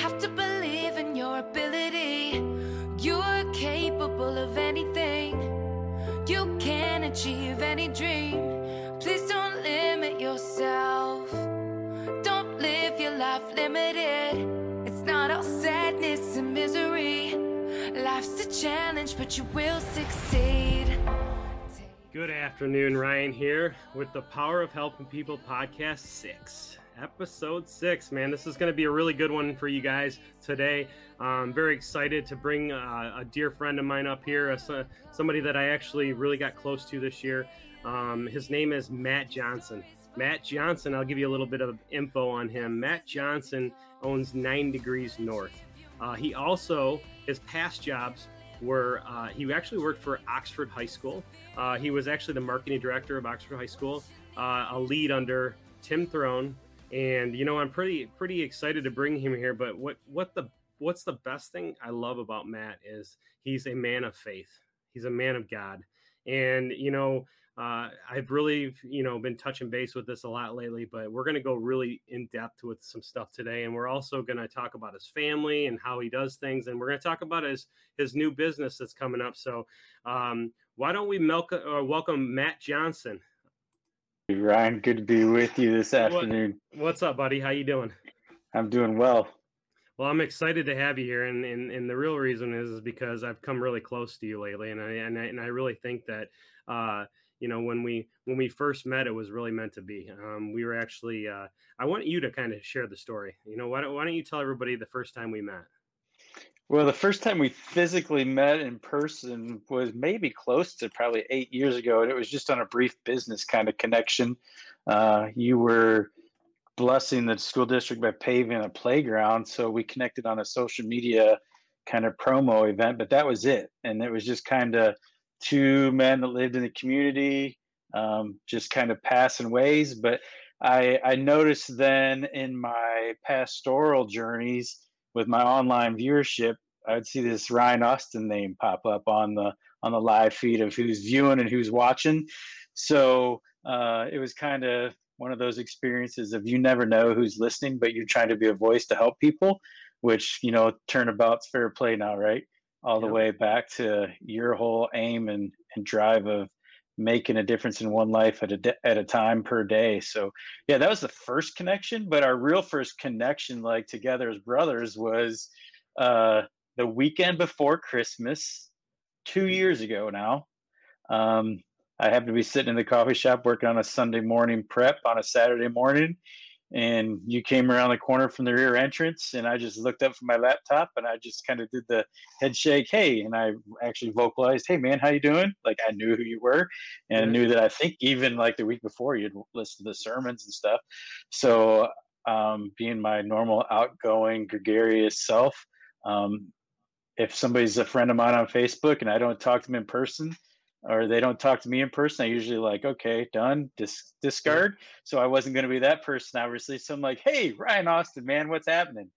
have to believe in your ability. You're capable of anything. You can achieve any dream. Please don't limit yourself. Don't live your life limited. It's not all sadness and misery. Life's a challenge, but you will succeed. Good afternoon, Ryan here with the Power of Helping People podcast six, episode six. Man, this is going to be a really good one for you guys today. I'm very excited to bring uh, a dear friend of mine up here, uh, somebody that I actually really got close to this year. Um, his name is Matt Johnson. Matt Johnson, I'll give you a little bit of info on him. Matt Johnson owns Nine Degrees North. Uh, he also, his past jobs were uh, he actually worked for Oxford High School. Uh, he was actually the marketing director of Oxford High School, uh, a lead under Tim Throne. And you know, I'm pretty pretty excited to bring him here. But what what the what's the best thing I love about Matt is he's a man of faith. He's a man of God. And you know, uh, I've really, you know, been touching base with this a lot lately, but we're going to go really in depth with some stuff today, and we're also going to talk about his family and how he does things, and we're going to talk about his his new business that's coming up. So, um, why don't we uh, welcome Matt Johnson? Ryan, good to be with you this afternoon. What, what's up, buddy? How you doing? I'm doing well. Well, I'm excited to have you here, and, and and the real reason is, is because I've come really close to you lately, and I and I, and I really think that uh, you know when we when we first met it was really meant to be um, we were actually uh, i want you to kind of share the story you know why don't, why don't you tell everybody the first time we met well the first time we physically met in person was maybe close to probably eight years ago and it was just on a brief business kind of connection uh, you were blessing the school district by paving a playground so we connected on a social media kind of promo event but that was it and it was just kind of two men that lived in the community, um, just kind of passing ways. But I, I noticed then in my pastoral journeys with my online viewership, I'd see this Ryan Austin name pop up on the on the live feed of who's viewing and who's watching. So uh, it was kind of one of those experiences of you never know who's listening, but you're trying to be a voice to help people, which you know turnabout's fair play now, right? all the way back to your whole aim and, and drive of making a difference in one life at a at a time per day. So yeah, that was the first connection. But our real first connection, like together as brothers, was uh, the weekend before Christmas, two years ago now. Um, I happened to be sitting in the coffee shop working on a Sunday morning prep on a Saturday morning, and you came around the corner from the rear entrance and i just looked up from my laptop and i just kind of did the head shake hey and i actually vocalized hey man how you doing like i knew who you were and mm-hmm. knew that i think even like the week before you'd listened to the sermons and stuff so um, being my normal outgoing gregarious self um, if somebody's a friend of mine on facebook and i don't talk to them in person or they don't talk to me in person, I usually like, okay, done, dis- discard. So I wasn't going to be that person, obviously. So I'm like, hey, Ryan Austin, man, what's happening?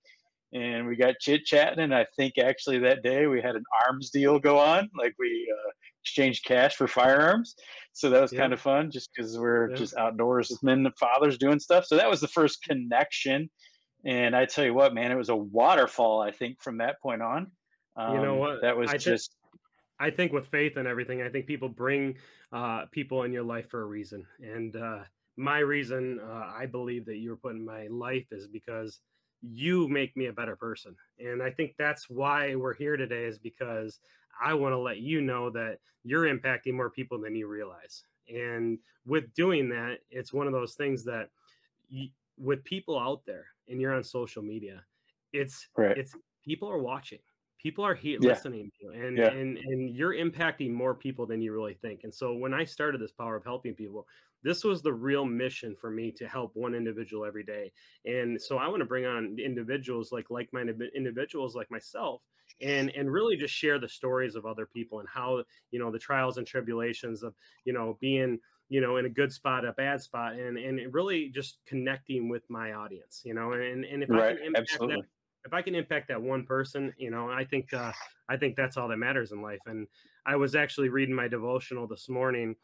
And we got chit chatting, and I think actually that day we had an arms deal go on, like we uh, exchanged cash for firearms. So that was yeah. kind of fun, just because we're yeah. just outdoors men and fathers doing stuff. So that was the first connection. And I tell you what, man, it was a waterfall. I think from that point on. Um, you know um, what? That was I just I think with faith and everything, I think people bring uh, people in your life for a reason. And uh, my reason, uh, I believe that you're putting my life is because you make me a better person. And I think that's why we're here today, is because I want to let you know that you're impacting more people than you realize. And with doing that, it's one of those things that you, with people out there and you're on social media, it's right. it's people are watching people are he- yeah. listening to you and, yeah. and and you're impacting more people than you really think and so when i started this power of helping people this was the real mission for me to help one individual every day and so i want to bring on individuals like like-minded individuals like myself and and really just share the stories of other people and how you know the trials and tribulations of you know being you know in a good spot a bad spot and and really just connecting with my audience you know and and if right. i can impact Absolutely. that if I can impact that one person, you know, I think uh, I think that's all that matters in life. And I was actually reading my devotional this morning,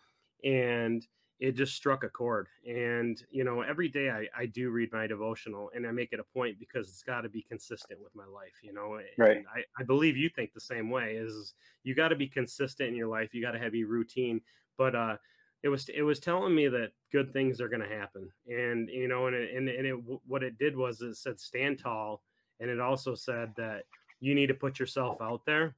and it just struck a chord. And, you know, every day I, I do read my devotional and I make it a point because it's got to be consistent with my life, you know. Right. I, I believe you think the same way is you got to be consistent in your life. You got to have a routine. But uh it was it was telling me that good things are going to happen. And, you know, and it, and, and it what it did was it said stand tall and it also said that you need to put yourself out there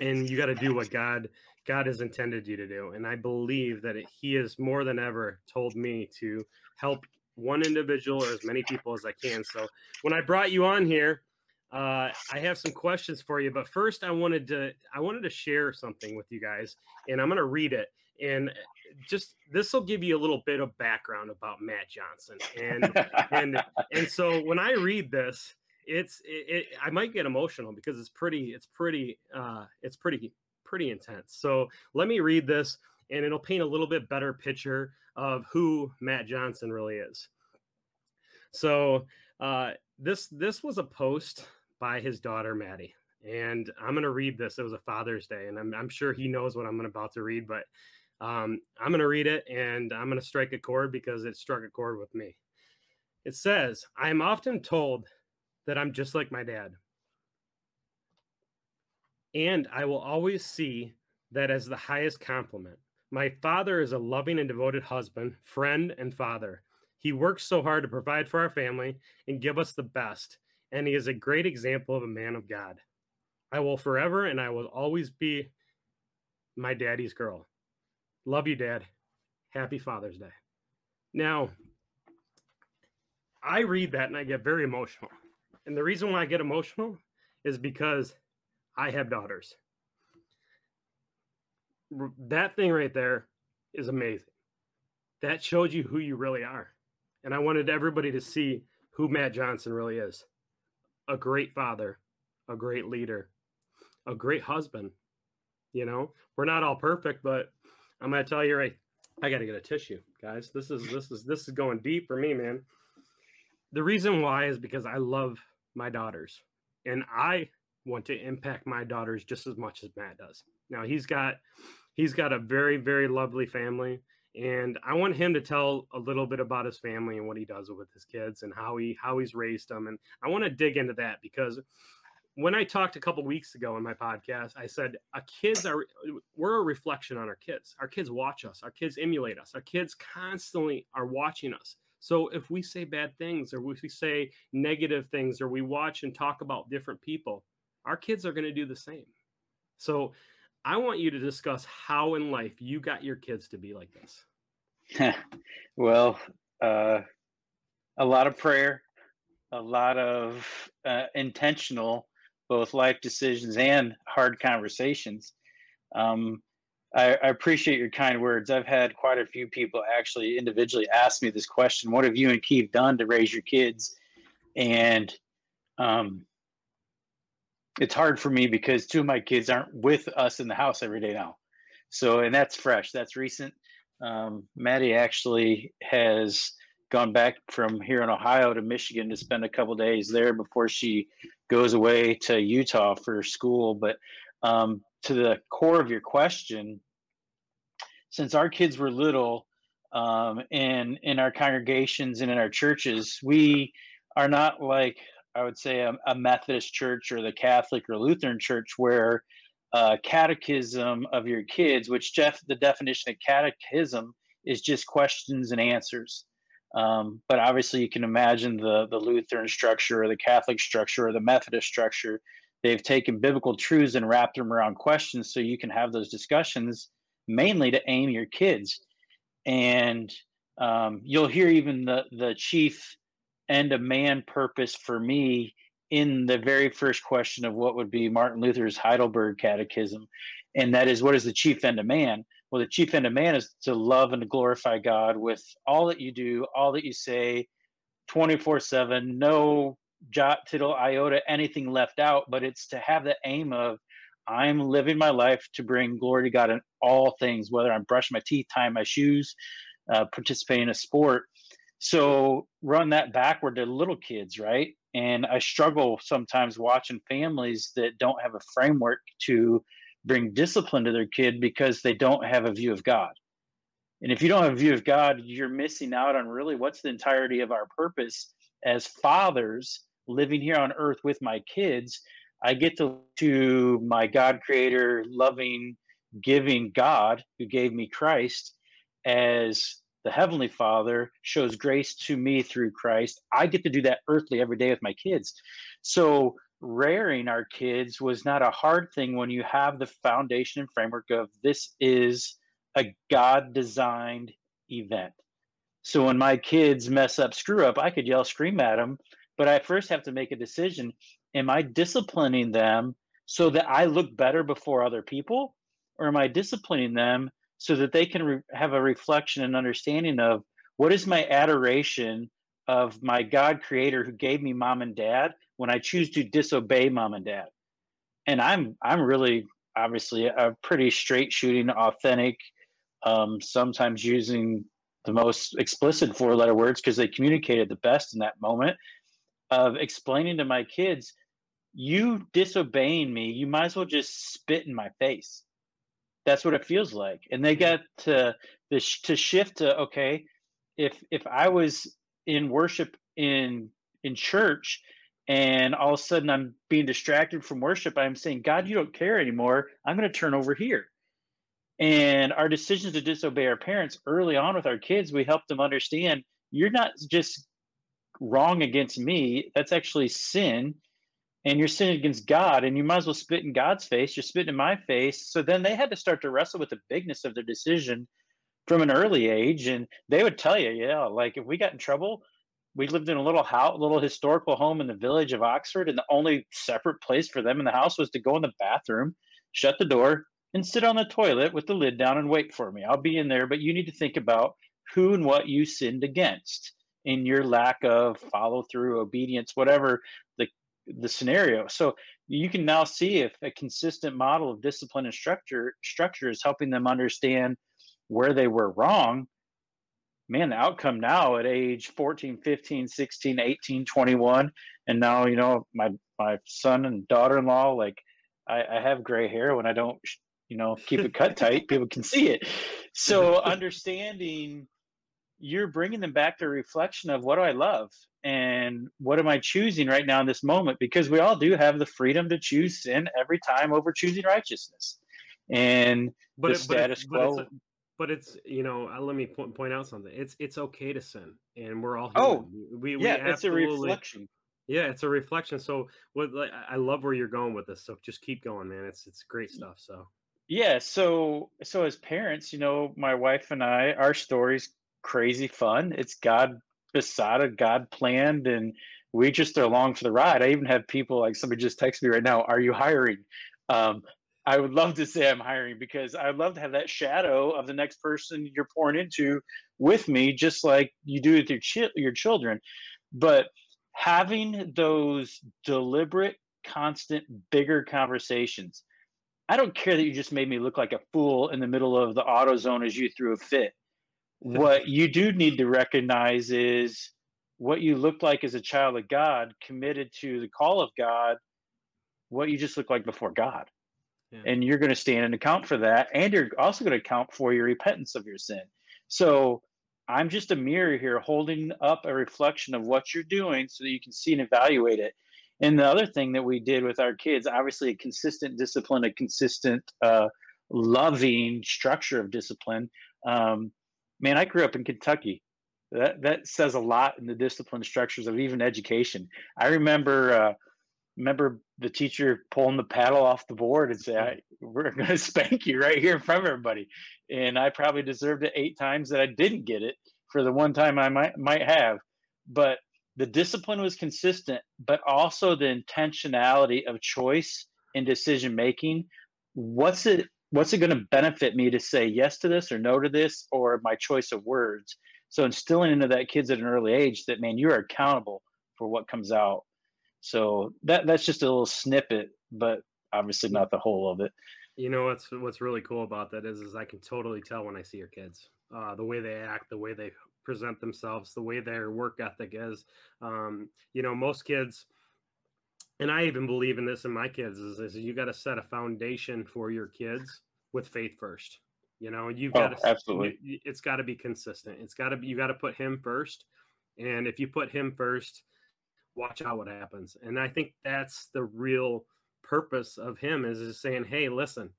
and you got to do what God God has intended you to do. And I believe that it, He has more than ever told me to help one individual or as many people as I can. So when I brought you on here, uh, I have some questions for you. But first, I wanted to I wanted to share something with you guys, and I'm going to read it. And just this will give you a little bit of background about Matt Johnson. And and and so when I read this, it's it, it, I might get emotional because it's pretty it's pretty uh, it's pretty pretty intense. So let me read this, and it'll paint a little bit better picture of who Matt Johnson really is. So uh, this this was a post by his daughter Maddie, and I'm going to read this. It was a Father's Day, and I'm, I'm sure he knows what I'm about to read, but um, I'm going to read it, and I'm going to strike a chord because it struck a chord with me. It says, "I am often told that I'm just like my dad." And I will always see that as the highest compliment. My father is a loving and devoted husband, friend, and father. He works so hard to provide for our family and give us the best, and he is a great example of a man of God. I will forever and I will always be my daddy's girl. Love you, Dad. Happy Father's Day. Now, I read that and I get very emotional. And the reason why I get emotional is because I have daughters. That thing right there is amazing. That shows you who you really are. And I wanted everybody to see who Matt Johnson really is a great father, a great leader, a great husband. You know, we're not all perfect, but I'm going to tell you right I got to get a tissue, guys. This is this is this is going deep for me, man. The reason why is because I love my daughters. And I want to impact my daughters just as much as Matt does. Now he's got he's got a very very lovely family and I want him to tell a little bit about his family and what he does with his kids and how he how he's raised them and I want to dig into that because when I talked a couple weeks ago in my podcast, I said a kids are we're a reflection on our kids. Our kids watch us. Our kids emulate us. Our kids constantly are watching us. So if we say bad things or if we say negative things or we watch and talk about different people, our kids are going to do the same. So I want you to discuss how in life you got your kids to be like this. well, uh, a lot of prayer, a lot of uh, intentional, both life decisions and hard conversations. Um, I, I, appreciate your kind words. I've had quite a few people actually individually ask me this question: What have you and Keith done to raise your kids? And um, it's hard for me because two of my kids aren't with us in the house every day now. So, and that's fresh, that's recent. Um, Maddie actually has gone back from here in Ohio to Michigan to spend a couple days there before she goes away to Utah for school. But um, to the core of your question, since our kids were little, um, in our congregations and in our churches, we are not like I would say a, a, Methodist church or the Catholic or Lutheran church where uh, catechism of your kids, which Jeff, the definition of catechism is just questions and answers. Um, but obviously, you can imagine the the Lutheran structure or the Catholic structure or the Methodist structure. They've taken biblical truths and wrapped them around questions, so you can have those discussions mainly to aim your kids. And um, you'll hear even the the chief and a man purpose for me in the very first question of what would be Martin Luther's Heidelberg Catechism, and that is what is the chief end of man? Well, the chief end of man is to love and to glorify God with all that you do, all that you say, 24 7, no jot, tittle, iota, anything left out, but it's to have the aim of I'm living my life to bring glory to God in all things, whether I'm brushing my teeth, tying my shoes, uh, participating in a sport. So run that backward to little kids, right? And I struggle sometimes watching families that don't have a framework to bring discipline to their kid because they don't have a view of God. And if you don't have a view of God, you're missing out on really what's the entirety of our purpose as fathers living here on earth with my kids. I get to to my God creator, loving, giving God who gave me Christ as the heavenly father shows grace to me through Christ. I get to do that earthly every day with my kids. So rearing our kids was not a hard thing when you have the foundation and framework of this is a God designed event. So when my kids mess up, screw up, I could yell, scream at them, but I first have to make a decision. Am I disciplining them so that I look better before other people? Or am I disciplining them so that they can re- have a reflection and understanding of what is my adoration of my God creator who gave me mom and dad when I choose to disobey mom and dad. And I'm I'm really obviously a pretty straight shooting, authentic, um, sometimes using the most explicit four letter words because they communicated the best in that moment of explaining to my kids, you disobeying me, you might as well just spit in my face. That's what it feels like. And they got to the to shift to okay, if if I was in worship in in church and all of a sudden I'm being distracted from worship, I'm saying, God, you don't care anymore. I'm going to turn over here. And our decisions to disobey our parents early on with our kids, we help them understand you're not just wrong against me, that's actually sin. And you're sinning against God, and you might as well spit in God's face. You're spitting in my face. So then they had to start to wrestle with the bigness of their decision from an early age. And they would tell you, yeah, like if we got in trouble, we lived in a little house, little historical home in the village of Oxford, and the only separate place for them in the house was to go in the bathroom, shut the door, and sit on the toilet with the lid down and wait for me. I'll be in there, but you need to think about who and what you sinned against in your lack of follow through, obedience, whatever the the scenario. So you can now see if a consistent model of discipline and structure structure is helping them understand where they were wrong. Man, the outcome now at age 14, 15, 16, 18, 21, and now, you know, my my son and daughter-in-law, like I, I have gray hair when I don't you know keep it cut tight people can see it so understanding you're bringing them back to a reflection of what do i love? And what am i choosing right now in this moment? Because we all do have the freedom to choose sin every time over choosing righteousness. And but the it, status but quo but it's, but it's you know uh, let me point, point out something. It's it's okay to sin and we're all human. oh we, we yeah it's a reflection. Yeah it's a reflection. So what like, i love where you're going with this so just keep going man. It's it's great stuff so. Yeah, so so as parents, you know, my wife and I, our story's crazy fun. It's God besotted, God planned, and we just are along for the ride. I even have people like somebody just texted me right now, "Are you hiring?" Um, I would love to say I'm hiring because I'd love to have that shadow of the next person you're pouring into with me, just like you do with your chi- your children. But having those deliberate, constant, bigger conversations I don't care that you just made me look like a fool in the middle of the AutoZone as you threw a fit. What you do need to recognize is what you look like as a child of God, committed to the call of God, what you just look like before God. Yeah. And you're going to stand and account for that. And you're also going to account for your repentance of your sin. So I'm just a mirror here holding up a reflection of what you're doing so that you can see and evaluate it. And the other thing that we did with our kids, obviously, a consistent discipline, a consistent, uh, loving structure of discipline. Um, man, I grew up in Kentucky. That that says a lot in the discipline structures of even education. I remember uh, remember the teacher pulling the paddle off the board and say, "We're going to spank you right here in front of everybody." And I probably deserved it eight times that I didn't get it for the one time I might might have. But the discipline was consistent, but also the intentionality of choice and decision making. What's it what's it going to benefit me to say yes to this or no to this or my choice of words? So instilling into that kids at an early age that man, you're accountable for what comes out. So that that's just a little snippet, but obviously not the whole of it. You know what's what's really cool about that is is I can totally tell when I see your kids, uh, the way they act, the way they present themselves, the way their work ethic is. Um, you know, most kids, and I even believe in this in my kids, is, is you got to set a foundation for your kids with faith first. You know, you've Oh, got to absolutely. you- it's got to be consistent. It's got to be you got to put him first, and if you put him first, watch out what happens. And I think that's the real purpose of him is is saying, hey, listen,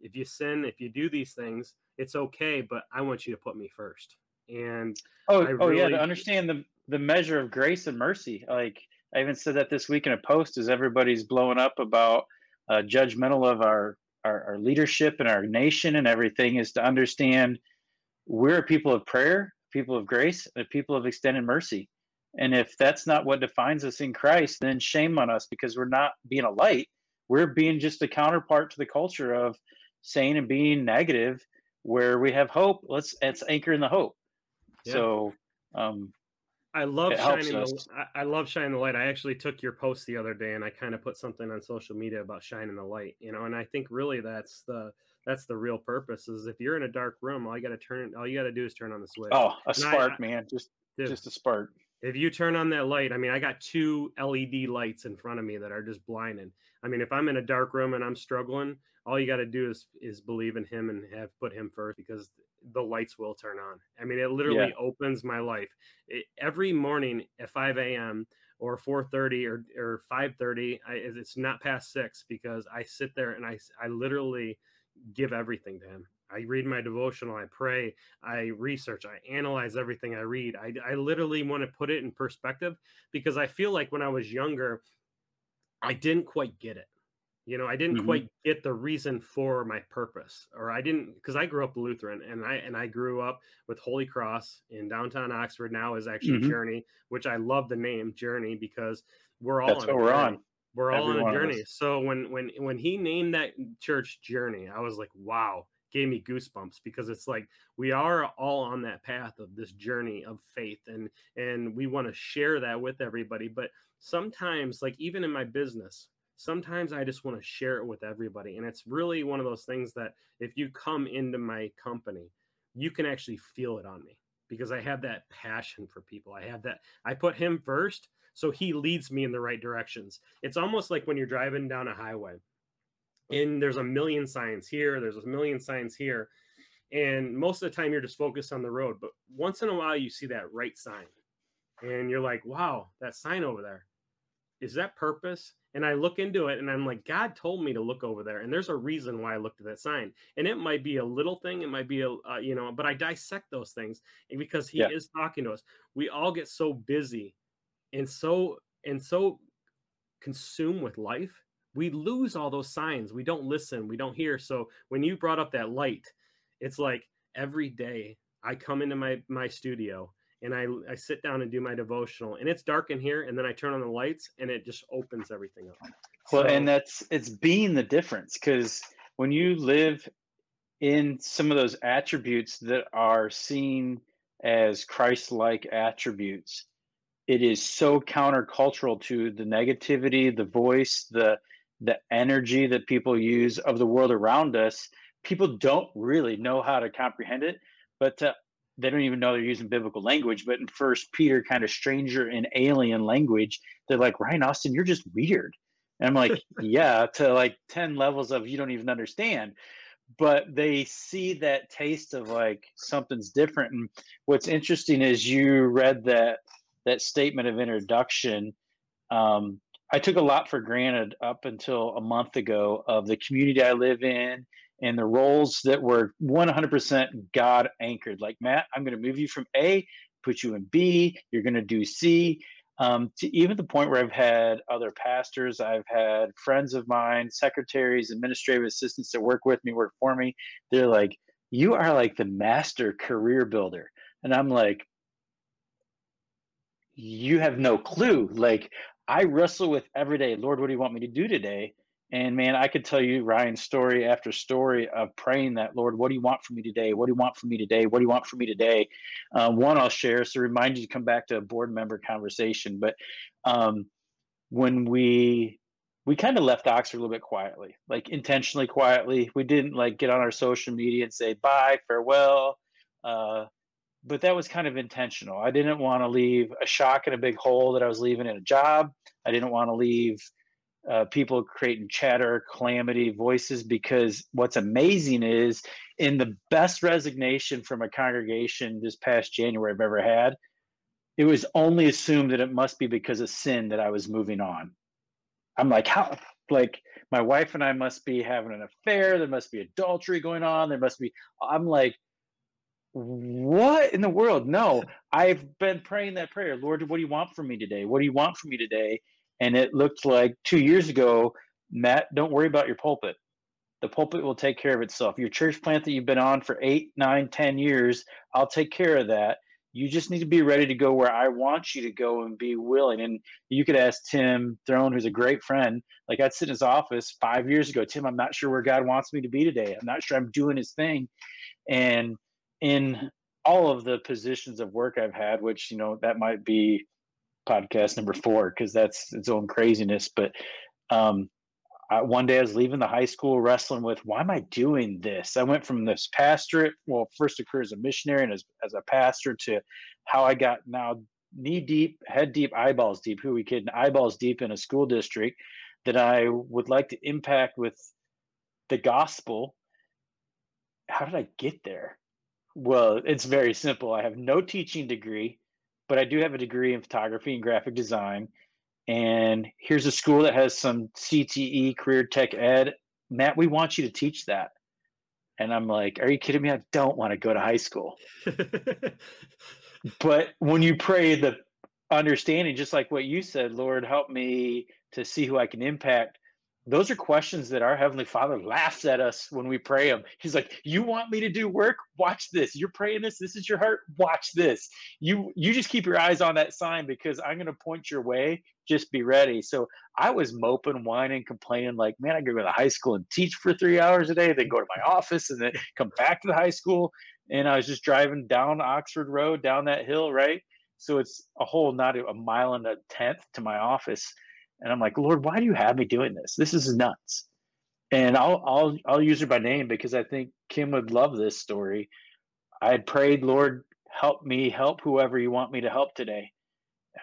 if you sin, if you do these things, it's okay, but I want you to put me first. And Oh, oh yeah. To understand the the measure of grace and mercy. Like I even said that this week in a post, as everybody's blowing up about uh, judgmental of our, our our leadership and our nation and everything, is to understand we're a people of prayer, people of grace, and a people of extended mercy. And if that's not what defines us in Christ, then shame on us because we're not being a light. We're being just a counterpart to the culture of saying and being negative, where we have hope. Let's let's anchor in the hope. Yeah. So um, I love It shining the. I, I love shining the light. I actually took your post the other day and I kind of put something on social media about shining the light, you know, and I think really that's the that's the real purpose is if you're in a dark room, all you got to turn all you got to do is turn on the switch. oh, a And spark, I- man, just Dude, just a spark. if you turn on that light, I mean, I got two LED lights in front of me that are just blinding. I mean, if I'm in a dark room and I'm struggling, all you got to do is is believe in him and have put him first because the lights will turn on. I mean, it literally opens my life. It, every morning at 5 a.m. or 4:30 or or 5:30, I, it's not past six because I sit there and I I literally give everything to him. I read my devotional, I pray, I research, I analyze everything I read. I, I literally want to put it in perspective because I feel like when I was younger, I didn't quite get it. You know, I didn't Mhm. quite get the reason for my purpose, or I didn't because I grew up Lutheran and I and I grew up with Holy Cross in downtown Oxford. Now is actually Mhm. Journey, which I love the name Journey because we're all That's on we're on. We're all Every on a journey. So when when when he named that church Journey, I was like, wow, gave me goosebumps because it's like we are all on that path of this journey of faith and and we want to share that with everybody. But sometimes, like even in my business, sometimes I just want to share it with everybody. And it's really one of those things that if you come into my company, you can actually feel it on me because I have that passion for people. I have that I put him first so he leads me in the right directions. It's almost like when you're driving down a highway and there's a million signs here, there's a million signs here. And most of the time you're just focused on the road, but once in a while you see that right sign and you're like, wow, that sign over there, is that purpose? And I look into it and I'm like, God told me to look over there. And there's a reason why I looked at that sign. And it might be a little thing, it might be a, uh, you know, but I dissect those things because he Yeah. is talking to us. We all get so busy and so, and so consumed with life. We lose all those signs. We don't listen. We don't hear. So when you brought up that light, it's like every day I come into my my studio and I I sit down and do my devotional and it's dark in here and then I turn on the lights and it just opens everything up. Well, So- and that's it's being the difference because when you live in some of those attributes that are seen as Christ-like attributes, it is so countercultural to the negativity, the voice, the the energy that people use of the world around us. People don't really know how to comprehend it, but uh, they don't even know they're using biblical language. But in First Peter, kind of stranger and alien language, they're like, Ryan Austin, you're just weird. And I'm like, yeah, to like 10 levels of you don't even understand. But they see that taste of like something's different. And what's interesting is you read that that statement of introduction. Um, I took a lot for granted up until a month ago of the community I live in and the roles that were 100% God anchored. Like, Matt, I'm going to move you from A, put you in B, you're going to do C um, to even the point where I've had other pastors, I've had friends of mine, secretaries, administrative assistants that work with me, work for me. They're like, "You are like the master career builder," and I'm like, "You have no clue." Like, I wrestle with every day. Lord, what do you want me to do today? And man, I could tell you Ryan's story after story of praying that, Lord, what do you want from me today? What do you want from me today? What do you want from me today? Uh, one I'll share, is to remind you to come back to a board member conversation. But um, when we we kind of left Oxford a little bit quietly, like intentionally quietly. We didn't like get on our social media and say bye, farewell. Uh, but that was kind of intentional. I didn't want to leave a shock and a big hole that I was leaving in a job. I didn't want to leave uh, people creating chatter, calamity, voices. Because what's amazing is in the best resignation from a congregation this past January I've ever had, it was only assumed that it must be because of sin that I was moving on. I'm like, how? Like, my wife and I must be having an affair. There must be adultery going on. There must be. I'm like, what in the world? No, I've been praying that prayer. Lord, what do you want from me today? What do you want from me today? And it looked like two years ago, Matt, don't worry about your pulpit. The pulpit will take care of itself. Your church plant that you've been on for eight, nine, ten years, I'll take care of that. You just need to be ready to go where I want you to go and be willing. And you could ask Tim Throne, who's a great friend. Like I'd sit in his office five years ago. Tim, I'm not sure where God wants me to be today. I'm not sure I'm doing his thing. And in all of the positions of work I've had, which, you know, that might be podcast number four, because that's its own craziness. But um, I, one day I was leaving the high school wrestling with why am I doing this? I went from this pastorate, well, first career as a missionary and as, as a pastor to how I got now knee deep, head deep, eyeballs deep. Who we kidding? Eyeballs deep in a school district that I would like to impact with the gospel. How did I get there? Well, it's very simple. I have no teaching degree, but I do have a degree in photography and graphic design and here's a school that has some CTE career tech ed. Matt, we want you to teach that. And I'm like, are you kidding me? I don't want to go to high school. but when you pray the understanding, just like what you said, Lord, help me to see who I can impact those are questions that our heavenly father laughs at us when we pray him he's like you want me to do work? Watch this. You're praying this. This is your heart? Watch this. You you just keep your eyes on that sign because i'm going to point your way. Just be ready. So i was moping whining complaining like man i could go to high school and teach for three hours a day then go to my office and then come back to the high school. And i was just driving down oxford road down that hill right? So it's a whole not a mile and a tenth to my office and I'm like, Lord, why do you have me doing this? This is nuts. And I'll I'll I'll use her by name because I think Kim would love this story. I had prayed, Lord, help me, help whoever you want me to help today.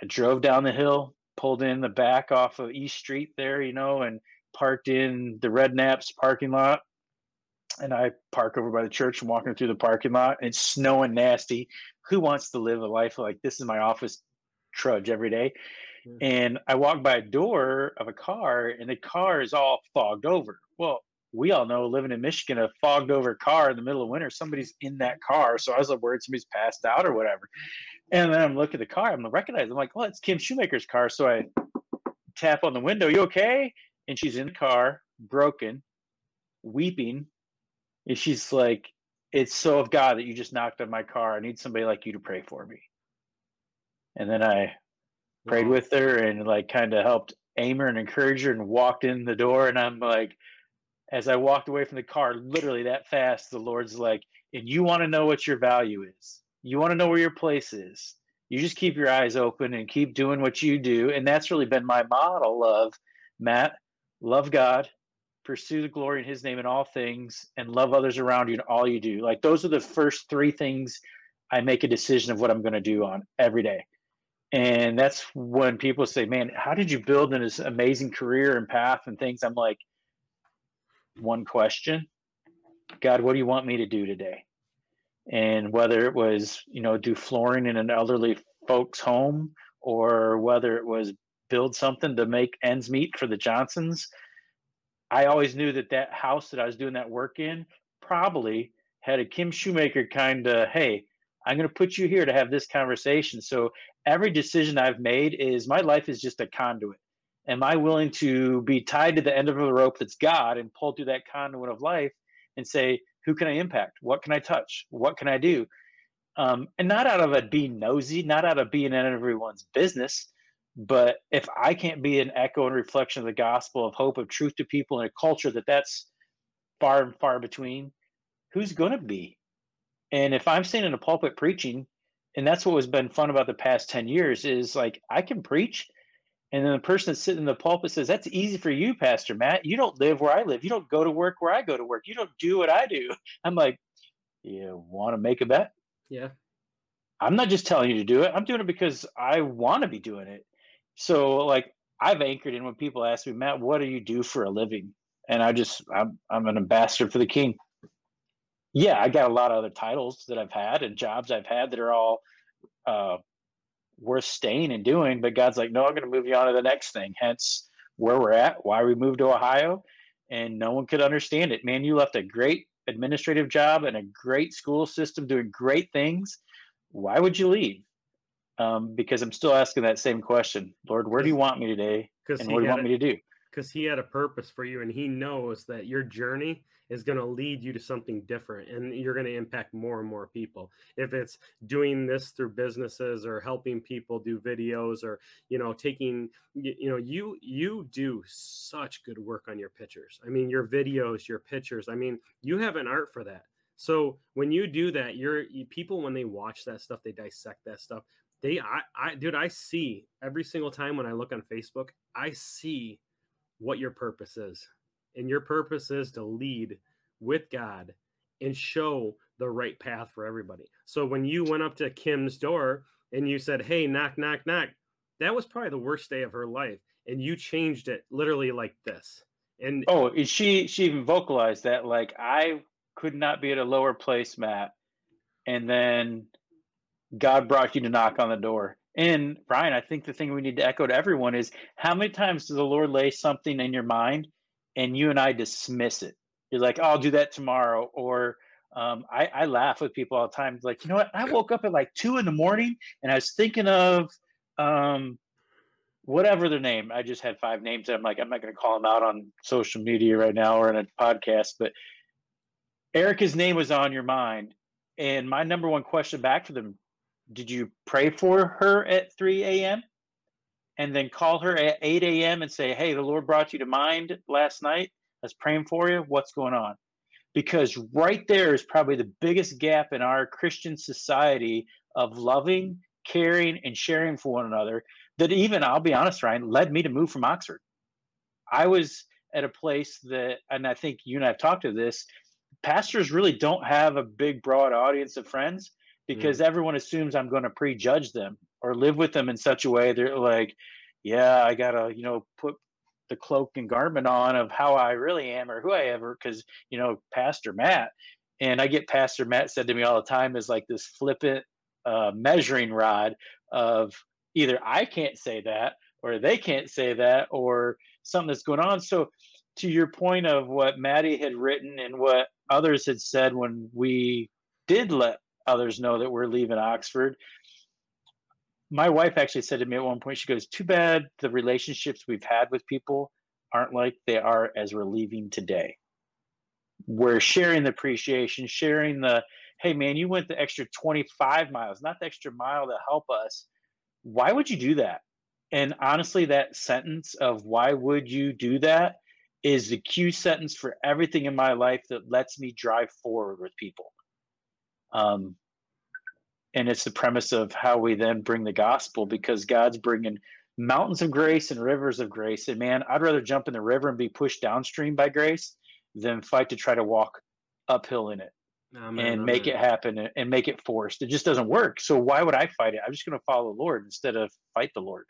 I drove down the hill, pulled in the back off of East Street there, you know, and parked in the Redknapp's parking lot. And I park over by the church and walking through the parking lot. It's snowing nasty. Who wants to live a life like this is my office trudge every day? And I walk by a door of a car, and the car is all fogged over. Well, we all know living in Michigan, a fogged over car in the middle of winter, somebody's in that car. So I was like worried somebody's passed out or whatever. And then I'm looking at the car, I'm recognizing, I'm like, well, it's Kim Shoemaker's car. So I tap on the window, you okay? And she's in the car, broken, weeping. And she's like, it's so of God that you just knocked on my car. I need somebody like you to pray for me. And then I prayed uh-huh. with her and like kind of helped aim her and encourage her and walked in the door. And i'm like as i walked away from the car literally that fast the lord's like and you want to know what your value is. You want to know where your place is. You just keep your eyes open and keep doing what you do. And that's really been my model of matt love god pursue the glory in his name in all things and love others around you in all you do. Like those are the first three things i make a decision of what i'm going to do on every day and that's when people say, "Man, how did you build this amazing career and path and things?" I'm like, one question, God, what do you want me to do today? And whether it was, you know, do flooring in an elderly folks' home, or whether it was build something to make ends meet for the Johnsons, I always knew that that house that I was doing that work in probably had a Kim Shoemaker kind of, hey, I'm going to put you here to have this conversation. So every decision I've made is my life is just a conduit. Am I willing to be tied to the end of the rope that's God and pull through that conduit of life and say, who can I impact? What can I touch? What can I do? Um, and not out of a being nosy, not out of being in everyone's business, but if I can't be an echo and reflection of the gospel of hope of truth to people in a culture that that's far and far between, who's going to be? And if I'm standing in a pulpit preaching and that's what has been fun about the past 10 years is like i can preach and then the person that's sitting in the pulpit says that's easy for you pastor matt. You don't live where i live. You don't go to work where i go to work. You don't do what i do. I'm like you want to make a bet? Yeah. I'm not just telling you to do it. I'm doing it because i want to be doing it. So like I've anchored in when people ask me, Matt, what do you do for a living? And I just, I'm, I'm an ambassador for the king. Yeah, I got a lot of other titles that I've had and jobs I've had that are all uh, worth staying and doing. But God's like, no, I'm going to move you on to the next thing. Hence where we're at, why we moved to Ohio. And no one could understand it. Man, you left a great administrative job and a great school system doing great things. Why would you leave? Um, because I'm still asking that same question, Lord, where do you want me today? And what do you want me to do? Because he had a purpose for you, and he knows that your journey is going to lead you to something different and you're going to impact more and more people. If it's doing this through businesses or helping people do videos or you know taking you know you you do such good work on your pictures. I mean your videos your pictures i mean you have an art for that. So when you do that you're you, people when they watch that stuff they dissect that stuff they I, I dude i see every single time when i look on facebook i see what your purpose is and your purpose is to lead with God and show the right path for everybody. So when you went up to Kim's door and you said, "Hey, knock, knock, knock," that was probably the worst day of her life, and you changed it literally like this. And oh, she she even vocalized that like I could not be at a lower place, Matt, and then God brought you to knock on the door. And Brian, I think the thing we need to echo to everyone is how many times does the Lord lay something in your mind and you and I dismiss it. You're like, oh, I'll do that tomorrow. Or um, I, I, laugh with people all the time. Like, you know what? I woke up at like two in the morning and I was thinking of um, whatever their name. I just had five names. I'm like, I'm not going to call them out on social media right now or in a podcast, but Erica's name was on your mind. And my number one question back to them did you pray for her at 3 a.m.? and then call her at 8 a.m. and say, Hey, the Lord brought you to mind last night. I was praying for you. What's going on? Because right there is probably the biggest gap in our Christian society of loving, caring, and sharing for one another that even, I'll be honest, Ryan, led me to move from Oxford. I was at a place that, and I think you and I have talked to this, pastors really don't have a big, broad audience of friends because mm. everyone assumes I'm going to prejudge them or live with them in such a way they're like, yeah, I gotta, you know, put the cloak and garment on of how I really am or who I ever because you know, Pastor Matt. And I get Pastor Matt said to me all the time is like this flippant uh, measuring rod of either I can't say that or they can't say that or something that's going on. So to your point of what Maddie had written and what others had said when we did let others know that we're leaving Oxford, my wife actually said to me at one point, she goes, Too bad the relationships we've had with people aren't like they are as we're leaving today. We're sharing the appreciation, sharing the, hey man, you went the extra 25 miles, not the extra mile to help us. Why would you do that? And honestly, that sentence of why would you do that is the cue sentence for everything in my life that lets me drive forward with people. Um, and it's the premise of how we then bring the gospel because God's bringing mountains of grace and rivers of grace. And man, I'd rather jump in the river and be pushed downstream by grace than fight to try to walk uphill in it Amen. and make it happen and make it forced. It just doesn't work. So why would I fight it? I'm just going to follow the Lord instead of fight the Lord.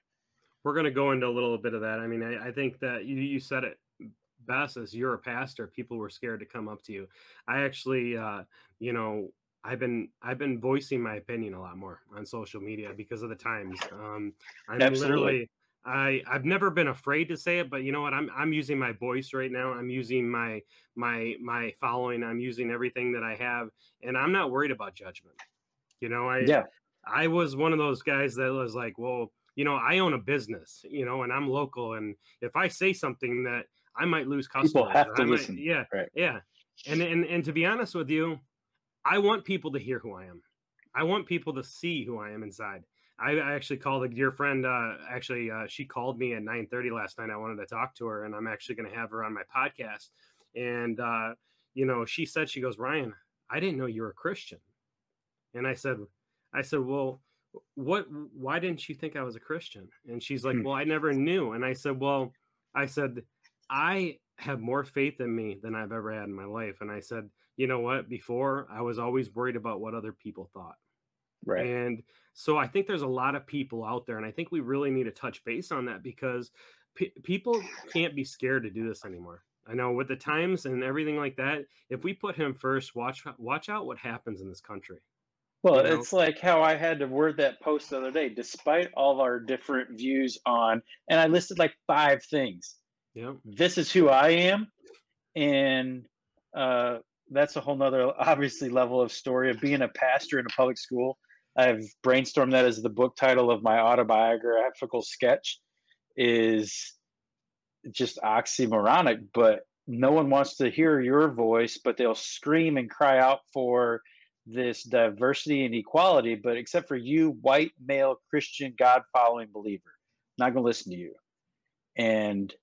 We're going to go into a little bit of that. I mean, I, I think that you, you said it best as you're a pastor people were scared to come up to you i actually uh you know I've been I've been voicing my opinion a lot more on social media because of the times. Um, I'm Absolutely. literally I I've never been afraid to say it, but you know what? I'm I'm using my voice right now. I'm using my my my following. I'm using everything that I have, and I'm not worried about judgment. You know, I yeah. I was one of those guys that was like, well, you know, I own a business, you know, and I'm local, and if I say something that I might lose customers, people have to might, listen. Yeah, right. yeah, and and and to be honest with you, I want people to hear who I am. I want people to see who I am inside. I, actually called a dear friend. Uh, actually, uh, she called me at 9:30 last night. I wanted to talk to her, and I'm actually going to have her on my podcast. And uh, you know, she said, she goes, Ryan, I didn't know you were a Christian. And I said, I said, well, what? Why didn't you think I was a Christian? And she's like, hmm. well, I never knew. And I said, well, I said, I have more faith in me than I've ever had in my life. And I said, you know what? Before I was always worried about what other people thought. Right. And so I think there's a lot of people out there, and I think we really need to touch base on that because pe- people can't be scared to do this anymore. I know with the times and everything like that, if we put him first, watch watch out what happens in this country. Well, you know? it's like how I had to word that post the other day. Despite all of our different views on, and I listed like five things. Yeah. This is who I am, and uh, that's a whole nother obviously level of story of being a pastor in a public school. I've brainstormed that as the book title of my autobiographical sketch is just oxymoronic, but no one wants to hear your voice, but they'll scream and cry out for this diversity and equality. But except for you, white male Christian God following believer, I'm not going to listen to you. And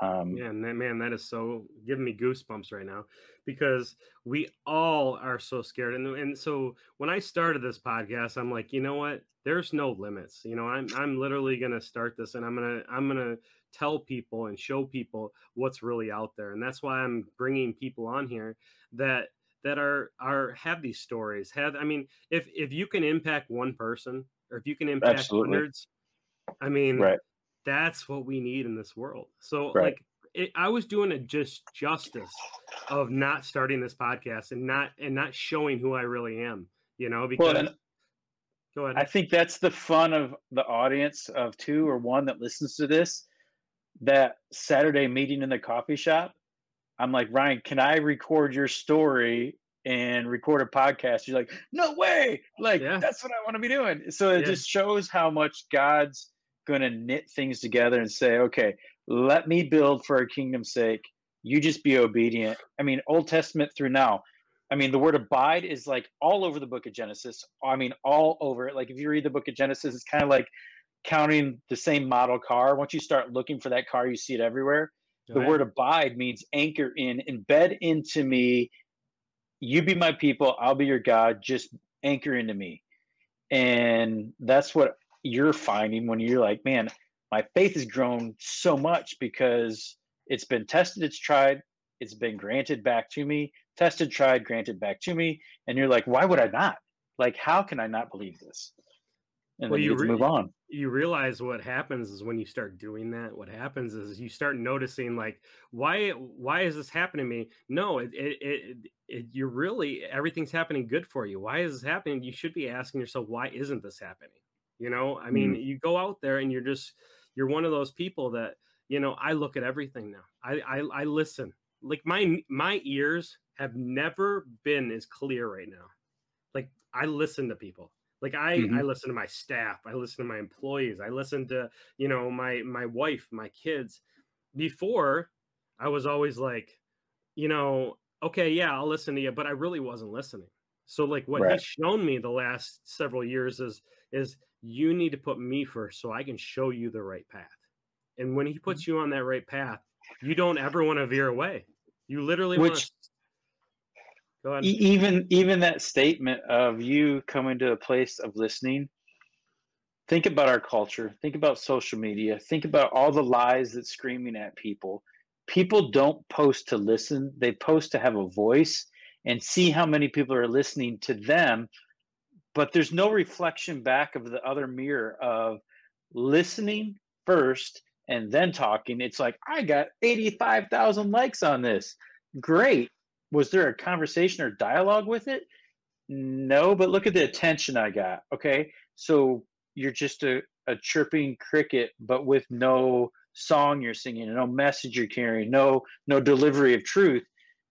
um, Yeah, and that, man, that is so giving me goosebumps right now because we all are so scared. And and so when I started this podcast, I'm like, you know what? There's no limits. You know, I'm I'm literally gonna start this, and I'm gonna I'm gonna tell people and show people what's really out there, and that's why I'm bringing people on here that that are are have these stories. Have I mean, if if you can impact one person, or if you can impact Absolutely. hundreds, I mean, right. That's what we need in this world. So Right. like it, I was doing a just justice of not starting this podcast and not and not showing who I really am, you know, because Well, go ahead. I think that's the fun of the audience of two or one that listens to this. That Saturday meeting in the coffee shop, I'm like, Ryan, can I record your story and record a podcast? You're like, no way. Like, Yeah. that's what I want to be doing. So it Yeah. just shows how much God's going to knit things together and say, okay, let me build for our kingdom's sake. You just be obedient. I mean, Old Testament through now. I mean, the word abide is like all over the book of Genesis. I mean, all over it. Like if you read the book of Genesis, it's kind of like counting the same model car. Once you start looking for that car, you see it everywhere. Go The ahead. word abide means anchor in, embed into me. You be my people, I'll be your God. Just anchor into me. And that's what you're finding when you're like, man, my faith has grown so much because it's been tested, it's tried, it's been granted back to me, tested, tried, granted back to me. And you're like, why would I not? Like, how can I not believe this? And Well, then you, you re- move on. you realize what happens is when you start doing that what happens is you start noticing like why why is this happening to me no it it, it, it you're really everything's happening good for you why is this happening you should be asking yourself why isn't this happening you know i mean you go out there and you're just you're one of those people that you know i look at everything now i i, I listen like my my ears have never been as clear right now like i listen to people like I, Mhm. I listen to my staff, I listen to my employees, I listen to, you know, my my wife, my kids. Before, I was always like, you know, okay, yeah, I'll listen to you, but I really wasn't listening. So like what Right. he's shown me the last several years is is you need to put me first so I can show you the right path. And when he puts you on that right path, you don't ever want to veer away. You literally want Which- to Go ahead. Even even that statement of you coming to a place of listening think about our culture think about social media think about all the lies that's screaming at people people don't post to listen they post to have a voice and see how many people are listening to them but there's no reflection back of the other mirror of listening first and then talking it's like i got 85,000 likes on this great was there a conversation or dialogue with it? No, but look at the attention I got. Okay. So you're just a, a chirping cricket, but with no song you're singing, no message you're carrying, no no delivery of truth.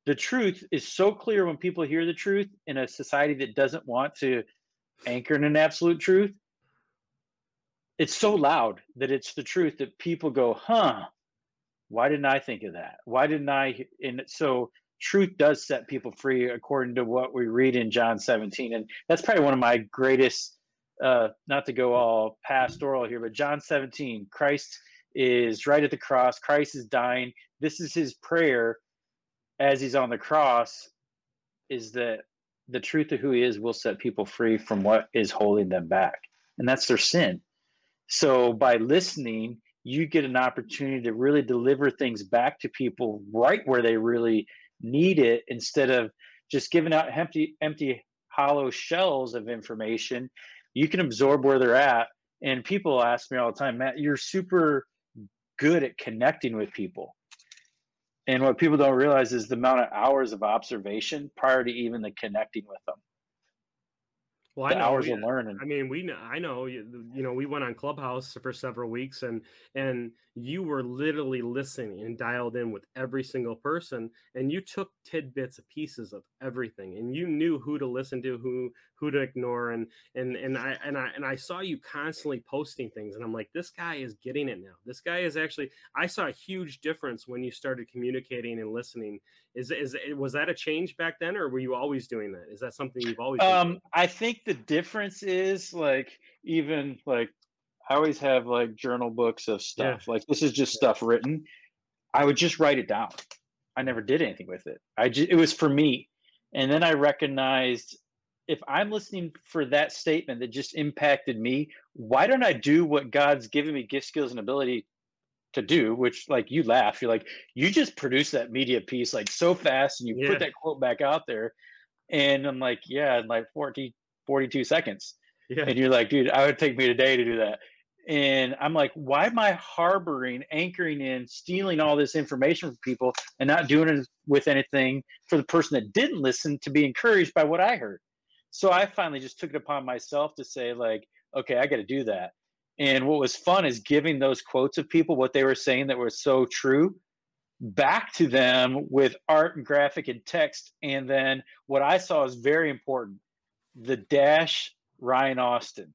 The truth is so clear when people hear the truth in a society that doesn't want to anchor in absolute truth. It's so loud that it's the truth that people go, huh, why didn't I think of that? Why didn't I? And so truth does set people free according to what we read in John 17. And that's probably one of my greatest, uh, not to go all pastoral here, but John 17, Christ is right at the cross. Christ is dying. This is his prayer as he's on the cross is that the truth of who he is will set people free from what is holding them back. And that's their sin. So by listening, you get an opportunity to really deliver things back to people right where they really need it instead of just giving out empty empty hollow shells of information. You can absorb where they're at. And people ask me all the time, Matt, you're super good at connecting with people. And what people don't realize is the amount of hours of observation prior to even the connecting with them. Well, the I know, hours we- of learning. I mean, we know, I know, you, you know, we went on Clubhouse for several weeks and, and you were literally listening and dialed in with every single person and you took tidbits of pieces of everything and you knew who to listen to, who, who to ignore. And, and, and I, and I, and I saw you constantly posting things and I'm like, this guy is getting it now. This guy is actually, I saw a huge difference when you started communicating and listening. Is, is, was that a change back then or were you always doing that? Is that something you've always? Um, I think the difference is like even like I always have like journal books of Yeah. stuff. Like this is just stuff written. I would just write it down. I never did anything with it. I just it was for me. And then I recognized if I'm listening for that statement that just impacted me, why don't I do what God's given me gift skills and ability to do, which like you laugh, you're like, you just produce that media piece like so fast and you Yeah. put that quote back out there. And I'm like, yeah, in like 40, 42 seconds. Yeah. And you're like, dude, I would take me a day to do that. And I'm like, why am I harboring, anchoring in, stealing all this information from people and not doing it with anything for the person that didn't listen to be encouraged by what I heard? So I finally just took it upon myself to say, like, okay, I got to do that. And what was fun is giving those quotes of people, what they were saying that was so true, back to them with art and graphic and text. And then what I saw is very important the dash Ryan Austin.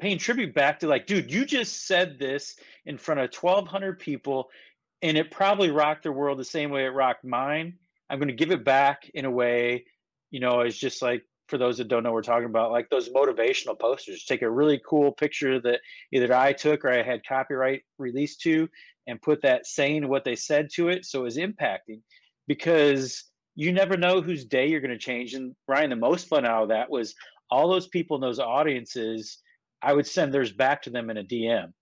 Paying tribute back to like, dude, you just said this in front of 1,200 people, and it probably rocked their world the same way it rocked mine. I'm going to give it back in a way, you know, it's just like for those that don't know we're talking about, like those motivational posters. Take a really cool picture that either I took or I had copyright released to, and put that saying what they said to it. So it was impacting because you never know whose day you're going to change. And Ryan, the most fun out of that was all those people in those audiences. I would send theirs back to them in a DM,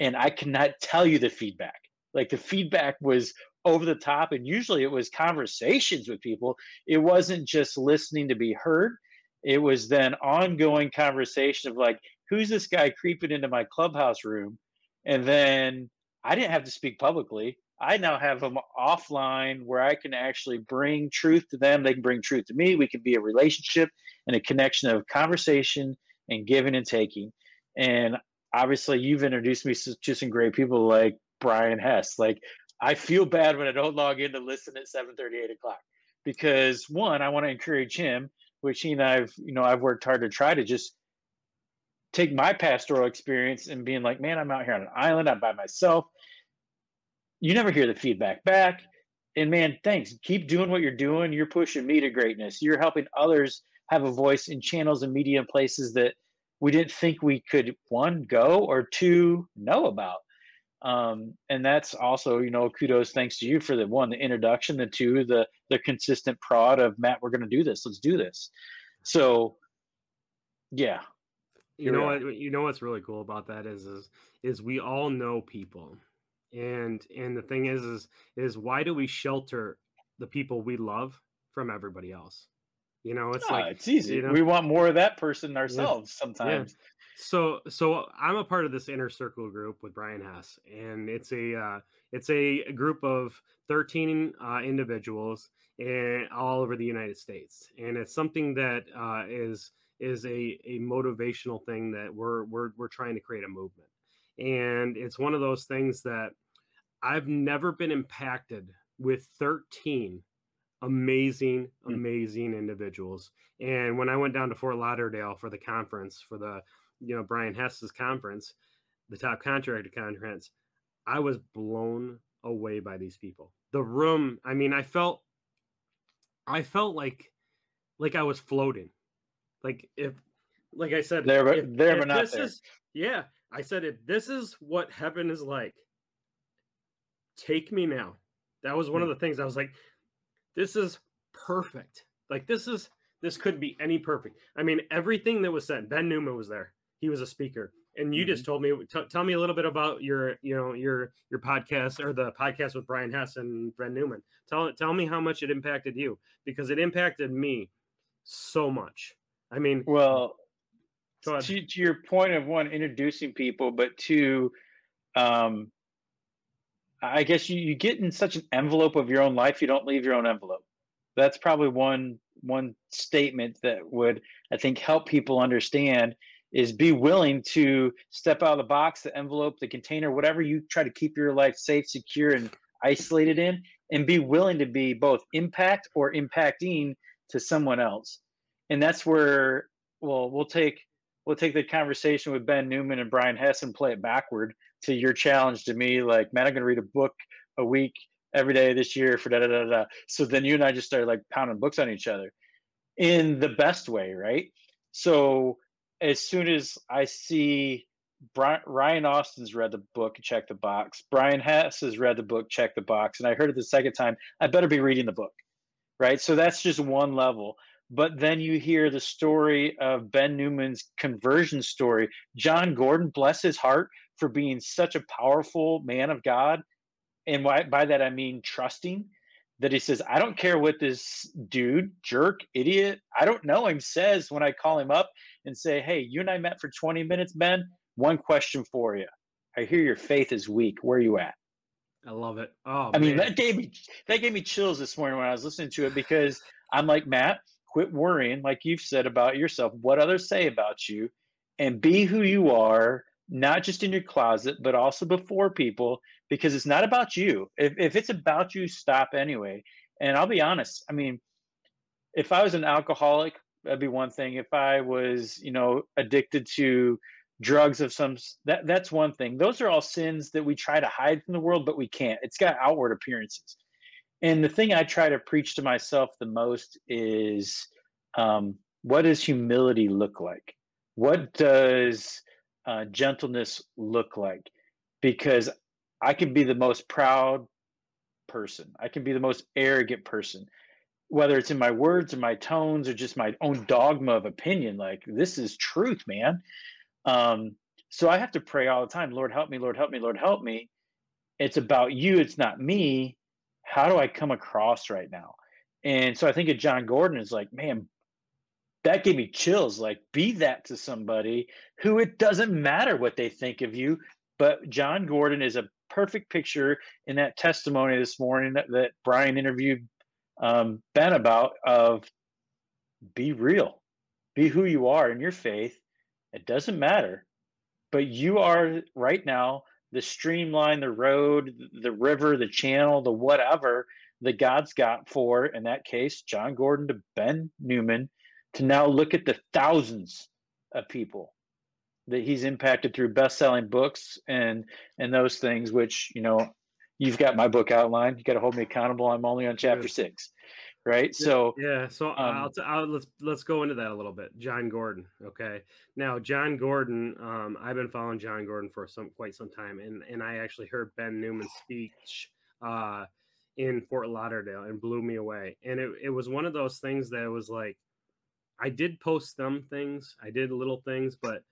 and I cannot tell you the feedback. Like the feedback was over the top, and usually it was conversations with people. It wasn't just listening to be heard. It was then ongoing conversation of like, who's this guy creeping into my clubhouse room? And then I didn't have to speak publicly. I now have them offline where I can actually bring truth to them. They can bring truth to me. We can be a relationship and a connection of conversation and giving and taking. And obviously, you've introduced me to some great people like Brian Hess. Like, I feel bad when I don't log in to listen at 7 8 o'clock because one, I want to encourage him, which he and I've, you know, I've worked hard to try to just take my pastoral experience and being like, man, I'm out here on an island, I'm by myself. You never hear the feedback back. And man, thanks. Keep doing what you're doing. You're pushing me to greatness. You're helping others have a voice in channels and media and places that we didn't think we could one go or two know about. Um, and that's also, you know, kudos thanks to you for the one, the introduction, the two, the the consistent prod of Matt, we're gonna do this, let's do this. So yeah, you know what you know what's really cool about that is is is we all know people. And and the thing is is is why do we shelter the people we love from everybody else you know it's like it's easy. you know? We want more of that person ourselves sometimes. Yeah. so so i'm a part of this inner circle group with brian hess and it's a uh, it's a group of 13 uh, individuals and all over the united states and it's something that uh, is is a, a motivational thing that we're, we're we're trying to create a movement and it's one of those things that i've never been impacted with 13 amazing Hmm. amazing individuals and when i went down to fort lauderdale for the conference for the you know brian hess's conference the top contractor conference i was blown away by these people the room i mean i felt i felt like like i was floating like if like i said There if- there if but not this there. is- yeah i said if this is what heaven is like take me now that was one Hmm. of the things i was like this is perfect. Like this is this could be any perfect. I mean everything that was said ben newman was there. He was a speaker. And you Mm-hmm. just told me t- tell me a little bit about your you know your your podcast or the podcast with brian hess and ben newman. Tell tell me how much it impacted you because it impacted me so much. I mean, well, to, to, your point of one introducing people, but two, um, I guess you, you get in such an envelope of your own life, you don't leave your own envelope. That's probably one one statement that would I think help people understand is be willing to step out of the box, the envelope, the container, whatever you try to keep your life safe, secure, and isolated in, and be willing to be both impact or impacting to someone else. And that's where well, we'll take we'll take the conversation with Ben Newman and Brian Hess and play it backward to your challenge to me, like, man, I'm gonna read a book a week every day this year for da da da da. So then you and I just started like pounding books on each other in the best way, right? So as soon as I see Brian, Ryan Austin's read the book, check the box. Brian Hess has read the book, check the box. And I heard it the second time, I better be reading the book, right? So that's just one level. But then you hear the story of Ben Newman's conversion story. Jon Gordon, bless his heart for being such a powerful man of God and by, by that I mean trusting that he says, I don't care what this dude, jerk, idiot, I don't know him says when I call him up and say, Hey, you and I met for 20 minutes, Ben. One question for you. I hear your faith is weak. Where are you at? I love it. Oh, I mean, that gave me that gave me chills this morning when I was listening to it because I'm like, Matt, quit worrying, like you've said about yourself, what others say about you, and be who you are, not just in your closet, but also before people, because it's not about you. If, if it's about you, stop anyway. And I'll be honest. I mean, if I was an alcoholic, that'd be one thing. If I was, you know, addicted to drugs of some that that's one thing. Those are all sins that we try to hide from the world, but we can't. It's got outward appearances. And the thing I try to preach to myself the most is um, what does humility look like? What does uh, gentleness look like? Because I can be the most proud person. I can be the most arrogant person, whether it's in my words or my tones or just my own dogma of opinion. Like this is truth, man. Um, so I have to pray all the time. Lord, help me. Lord, help me. Lord, help me. It's about you. It's not me. How do I come across right now? And so I think of Jon Gordon is like, man, that gave me chills. Like, be that to somebody who it doesn't matter what they think of you. But Jon Gordon is a perfect picture in that testimony this morning that, that Brian interviewed um, Ben about of be real, be who you are in your faith. It doesn't matter, but you are right now the streamline, the road, the river, the channel, the whatever that God's got for, in that case, Jon Gordon to Ben Newman, to now look at the thousands of people that he's impacted through best-selling books and and those things which you know you've got my book outline you got to hold me accountable. I'm only on chapter six right? Yeah, so yeah so um, I'll, t- I'll let's let's go into that a little bit. Jon gordon okay? Now jon gordon um, i've been following jon gordon for some quite some time and and i actually heard ben newman's speech uh, in fort lauderdale and blew me away. And it, it was one of those things that was like i did post some things i did little things but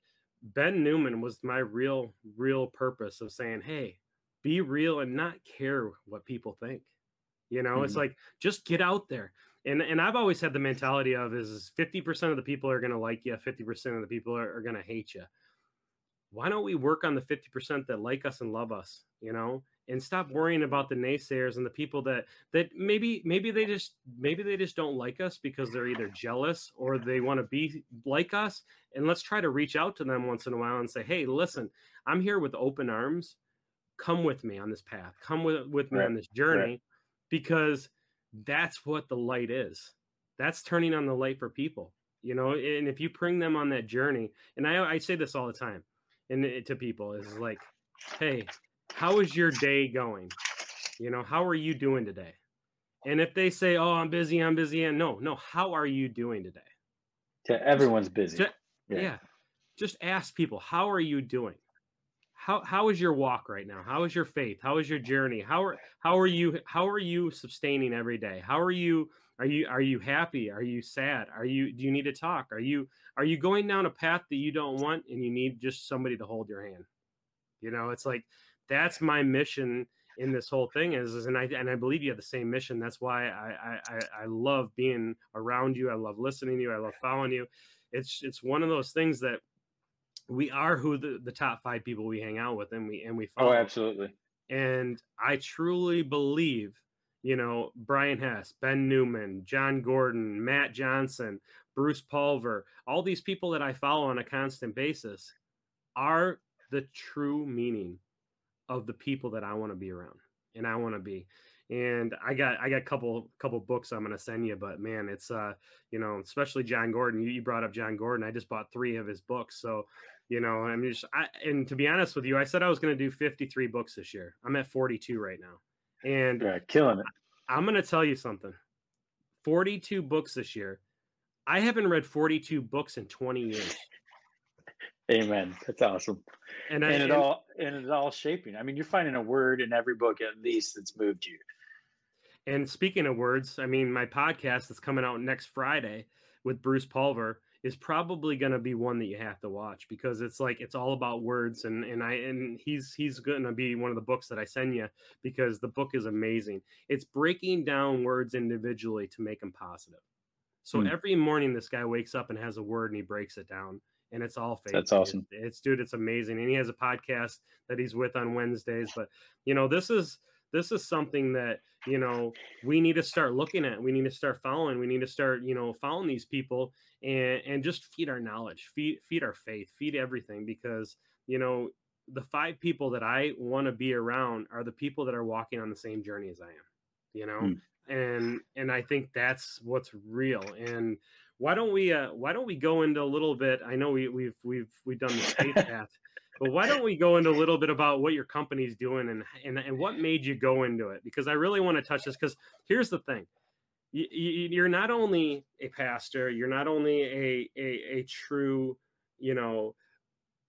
Ben Newman was my real, real purpose of saying, hey, be real and not care what people think. You know, mm-hmm. it's like just get out there. And and I've always had the mentality of is 50% of the people are gonna like you, 50% of the people are, are gonna hate you. Why don't we work on the 50% that like us and love us, you know? And stop worrying about the naysayers and the people that that maybe maybe they just maybe they just don't like us because they're either jealous or they want to be like us and let's try to reach out to them once in a while and say hey listen i'm here with open arms come with me on this path come with, with me right. on this journey right. because that's what the light is that's turning on the light for people you know and if you bring them on that journey and i, I say this all the time and eh, to people is like hey how is your day going? You know, how are you doing today? And if they say, "Oh, I'm busy, I'm busy," and no, no, how are you doing today? To everyone's busy. To, yeah. yeah. Just ask people, "How are you doing?" How how is your walk right now? How is your faith? How is your journey? How are how are you how are you sustaining every day? How are you are you are you happy? Are you sad? Are you do you need to talk? Are you are you going down a path that you don't want and you need just somebody to hold your hand? You know, it's like that's my mission in this whole thing is, is and I and I believe you have the same mission. That's why I I I love being around you. I love listening to you. I love following you. It's it's one of those things that we are who the, the top five people we hang out with and we and we oh, follow. Oh, absolutely. And I truly believe, you know, Brian Hess, Ben Newman, Jon Gordon, Matt Johnson, Bruce Pulver, all these people that I follow on a constant basis are the true meaning of the people that I want to be around and I want to be. And I got I got a couple couple books I'm gonna send you, but man, it's uh you know especially Jon Gordon. You, you brought up Jon Gordon. I just bought three of his books, so you know I'm just I and to be honest with you, I said I was gonna do 53 books this year. I'm at 42 right now, and yeah, killing it. I'm gonna tell you something. 42 books this year. I haven't read 42 books in 20 years. Amen. That's awesome. And, I, and it and, all and it's all shaping. I mean, you're finding a word in every book at least that's moved you. And speaking of words, I mean, my podcast that's coming out next Friday with Bruce Pulver is probably going to be one that you have to watch because it's like it's all about words and and I and he's he's going to be one of the books that I send you because the book is amazing. It's breaking down words individually to make them positive. So hmm. every morning this guy wakes up and has a word and he breaks it down and it's all fake. That's awesome. It's, it's dude, it's amazing. And he has a podcast that he's with on Wednesdays. But you know, this is this is something that you know we need to start looking at. We need to start following. We need to start you know following these people and and just feed our knowledge, feed feed our faith, feed everything because you know the five people that I want to be around are the people that are walking on the same journey as I am. You know, mm. and and I think that's what's real and why don't we uh, why don't we go into a little bit i know we, we've we've we've done the space path but why don't we go into a little bit about what your company's doing and and, and what made you go into it? Because i really want to touch this because here's the thing. You, you, are not only a pastor you're not only a, a a true you know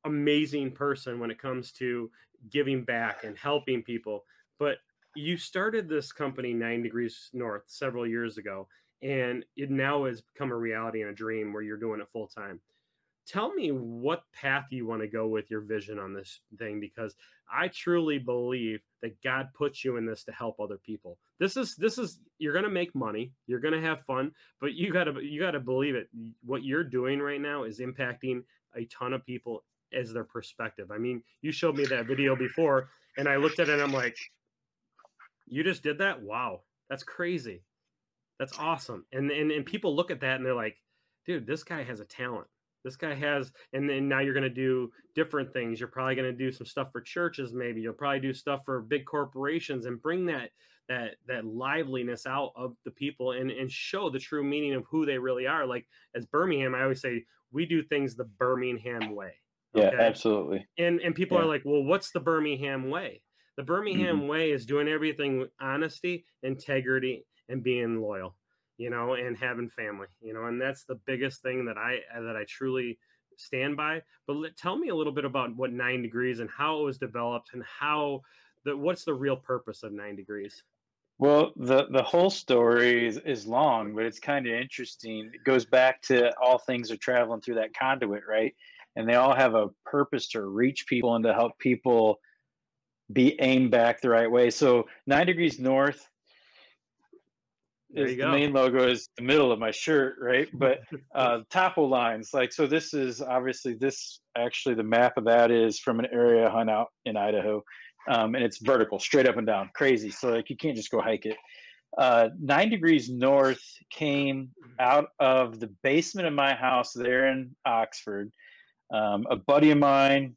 amazing person when it comes to giving back and helping people but you started this company nine degrees north several years ago and it now has become a reality and a dream where you're doing it full time tell me what path you want to go with your vision on this thing because i truly believe that god puts you in this to help other people. This is this is you're going to make money you're going to have fun but you got to you got to believe it. What you're doing right now is impacting a ton of people as their perspective. I mean you showed me that video before and i looked at it and i'm like you just did that? Wow that's crazy that's awesome. And, and and people look at that and they're like, dude, this guy has a talent. This guy has, and then now you're going to do different things. You're probably going to do some stuff for churches, maybe. You'll probably do stuff for big corporations and bring that that that liveliness out of the people and and show the true meaning of who they really are. Like as Birmingham, I always say we do things the Birmingham way. Okay? Yeah, absolutely. And and people yeah. are like, well, what's the Birmingham way? The Birmingham mm-hmm. way is doing everything with honesty, integrity, and being loyal you know and having family you know and that's the biggest thing that i uh, that i truly stand by. But let, tell me a little bit about what nine degrees and how it was developed and how the what's the real purpose of nine degrees? Well the the whole story is, is long but it's kind of interesting. It goes back to all things are traveling through that conduit right? And they all have a purpose to reach people and to help people be aimed back the right way. So nine degrees north is the main logo is the middle of my shirt, right? But uh, topo lines, like so. This is obviously this actually the map of that is from an area hunt out in Idaho, um, and it's vertical, straight up and down, crazy. So like you can't just go hike it. Uh, nine degrees north came out of the basement of my house there in Oxford. Um, a buddy of mine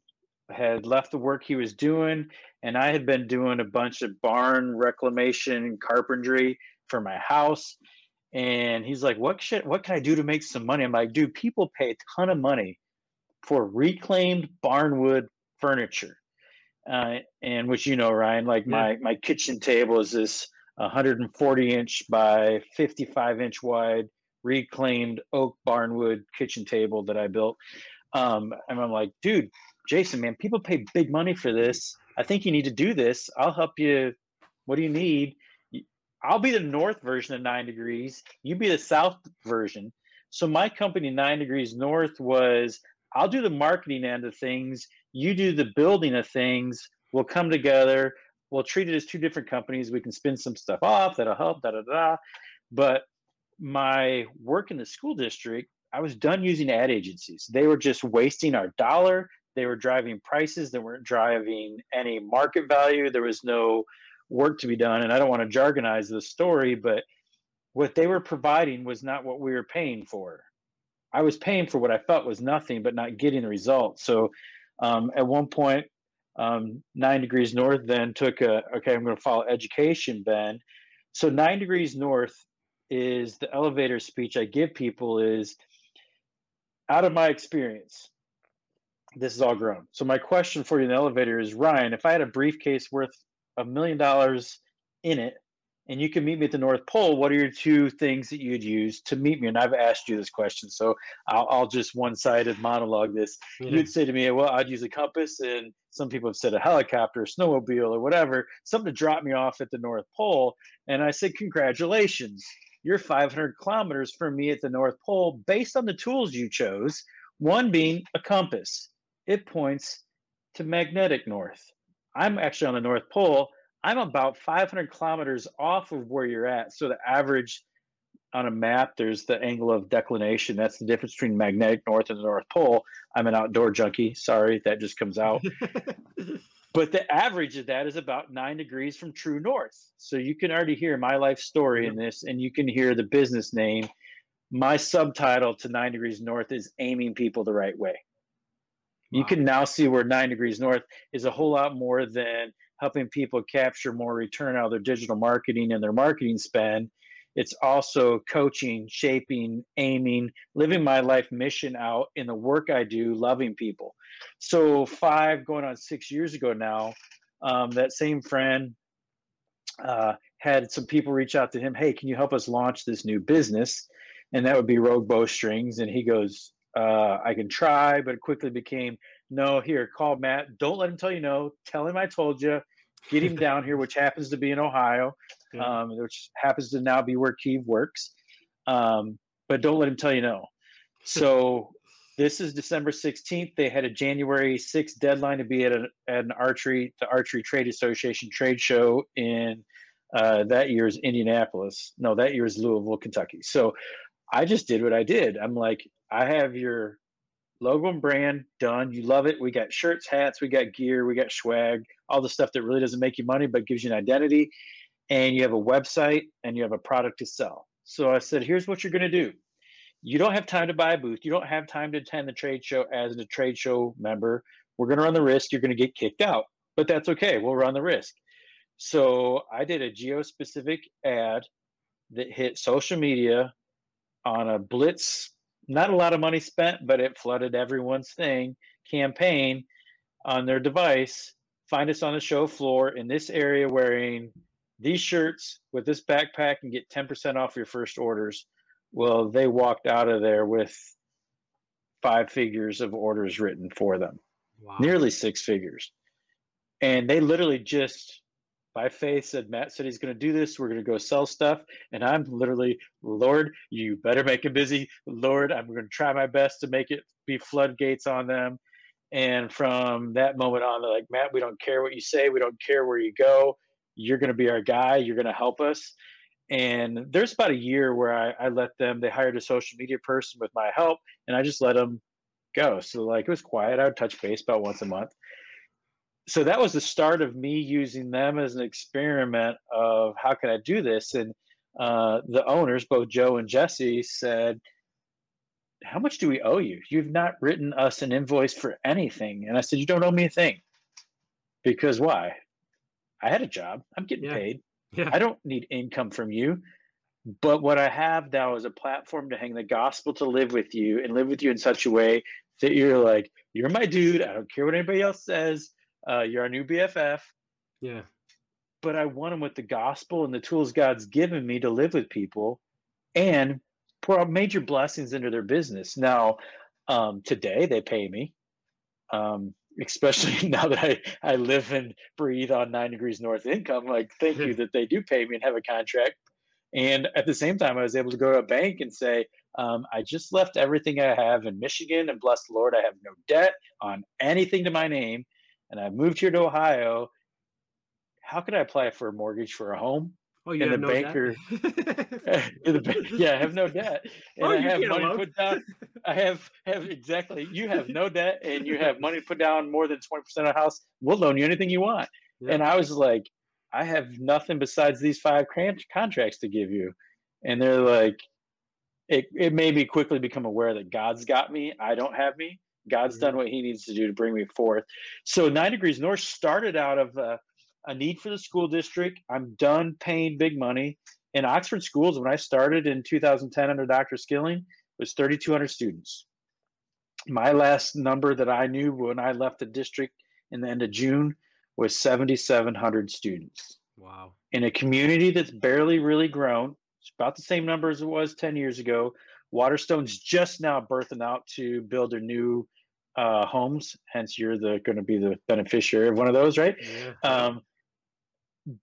had left the work he was doing, and I had been doing a bunch of barn reclamation and carpentry for my house. And he's like, what shit, what can I do to make some money? I'm like, dude, people pay a ton of money for reclaimed barnwood furniture. Uh, and which you know, Ryan, like yeah. my my kitchen table is this 140 inch by 55 inch wide reclaimed oak barnwood kitchen table that I built. Um, and I'm like, dude, Jason, man, people pay big money for this. I think you need to do this. I'll help you. What do you need? I'll be the north version of nine degrees. You be the south version. So my company, Nine Degrees North, was I'll do the marketing end of things. You do the building of things. We'll come together. We'll treat it as two different companies. We can spin some stuff off that'll help, da da da. But my work in the school district, I was done using ad agencies. They were just wasting our dollar. They were driving prices that weren't driving any market value. There was no work to be done. And I don't want to jargonize the story, but what they were providing was not what we were paying for. I was paying for what I felt was nothing, but not getting the results. So um, at one point, um, Nine Degrees North then took a, okay, I'm going to follow education, Ben. So Nine Degrees North is the elevator speech I give people is out of my experience, this is all grown. So my question for you in the elevator is, Ryan, if I had a briefcase worth a million dollars in it, and you can meet me at the North Pole, what are your two things that you'd use to meet me? And I've asked you this question, so I'll, I'll just one-sided monologue this. Yeah. You'd say to me, well, I'd use a compass, and some people have said a helicopter, a snowmobile, or whatever, something to drop me off at the North Pole. And I said, congratulations, you're 500 kilometers from me at the North Pole based on the tools you chose, one being a compass. It points to magnetic north. I'm actually on the North Pole I'm about 500 kilometers off of where you're at. So the average on a map, there's the angle of declination. That's the difference between magnetic north and the North Pole. I'm an outdoor junkie. Sorry, that just comes out. but the average of that is about nine degrees from true north. So you can already hear my life story in this, and you can hear the business name. My subtitle to nine degrees north is aiming people the right way. Wow. You can now see where nine degrees north is a whole lot more than helping people capture more return out of their digital marketing and their marketing spend. It's also coaching, shaping, aiming, living my life mission out in the work I do, loving people. So, five going on six years ago now, um, that same friend uh, had some people reach out to him Hey, can you help us launch this new business? And that would be Rogue Bowstrings. And he goes, uh, I can try, but it quickly became no, here, call Matt. Don't let him tell you no. Tell him I told you. Get him down here, which happens to be in Ohio, yeah. um, which happens to now be where Keeve works. Um, but don't let him tell you no. So this is December 16th. They had a January 6th deadline to be at, a, at an archery, the Archery Trade Association trade show in uh, that year's Indianapolis. No, that year's Louisville, Kentucky. So I just did what I did. I'm like, I have your logo and brand done. You love it. We got shirts, hats, we got gear, we got swag, all the stuff that really doesn't make you money but gives you an identity. And you have a website and you have a product to sell. So I said, here's what you're going to do. You don't have time to buy a booth. You don't have time to attend the trade show as a trade show member. We're going to run the risk. You're going to get kicked out, but that's okay. We'll run the risk. So I did a geo specific ad that hit social media on a blitz not a lot of money spent, but it flooded everyone's thing campaign on their device. Find us on the show floor in this area wearing these shirts with this backpack and get 10% off your first orders. Well, they walked out of there with five figures of orders written for them, wow. nearly six figures. And they literally just by faith said Matt said he's going to do this. We're going to go sell stuff. And I'm literally, Lord, you better make it busy. Lord, I'm going to try my best to make it be floodgates on them. And from that moment on, they're like, Matt, we don't care what you say. We don't care where you go. You're going to be our guy. You're going to help us. And there's about a year where I, I let them, they hired a social media person with my help, and I just let them go. So, like, it was quiet. I would touch base about once a month so that was the start of me using them as an experiment of how can I do this. And uh, the owners, both Joe and Jesse, said, "How much do we owe you? You've not written us an invoice for anything." And I said, "You don't owe me a thing." Because why? I had a job. I'm getting yeah. paid. Yeah. I don't need income from you. But what I have now is a platform to hang the gospel to live with you and live with you in such a way that you're like, you're my dude. I don't care what anybody else says. Uh, you're our new BFF. Yeah. But I want them with the gospel and the tools God's given me to live with people and pour out major blessings into their business. Now, um, today they pay me, um, especially now that I, I live and breathe on nine degrees north income. Like, thank you that they do pay me and have a contract. And at the same time, I was able to go to a bank and say, um, I just left everything I have in Michigan and bless the Lord, I have no debt on anything to my name and I moved here to Ohio how could I apply for a mortgage for a home? Oh, you and the no banker, debt? the yeah, I have no debt, oh, and Oh, I have money alone. put down. I have have exactly. You have no debt, and you have money put down more than twenty percent of the house. We'll loan you anything you want. Yeah. And I was like, I have nothing besides these five con- contracts to give you, and they're like, it it made me quickly become aware that God's got me. I don't have me. God's Mhm. done what He needs to do to bring me forth. So Nine Degrees North started out of uh, a need for the school district. I'm done paying big money. In Oxford schools, when I started in 2010 under Dr. Skilling, was 3,200 students. My last number that I knew when I left the district in the end of June was 7,700 students wow. in a community that's barely really grown. It's about the same number as it was 10 years ago. Waterstone's just now birthing out to build a new uh, homes. Hence, you're the going to be the beneficiary of one of those, right? Yeah. Um,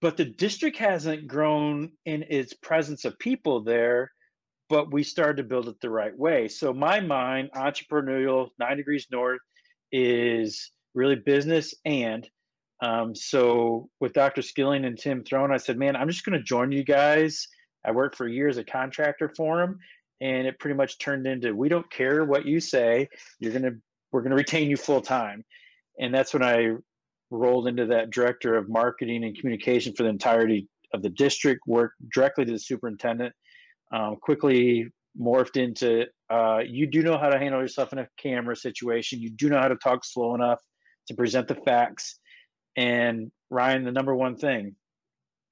but the district hasn't grown in its presence of people there, but we started to build it the right way. So my mind, entrepreneurial, nine degrees north, is really business and um, so with Dr. Skilling and Tim Throne, I said, man, I'm just going to join you guys. I worked for years a contractor for him, and it pretty much turned into we don't care what you say. You're gonna we're gonna retain you full time, and that's when I rolled into that director of marketing and communication for the entirety of the district. Worked directly to the superintendent. Um, quickly morphed into uh, you do know how to handle yourself in a camera situation. You do know how to talk slow enough to present the facts. And Ryan, the number one thing,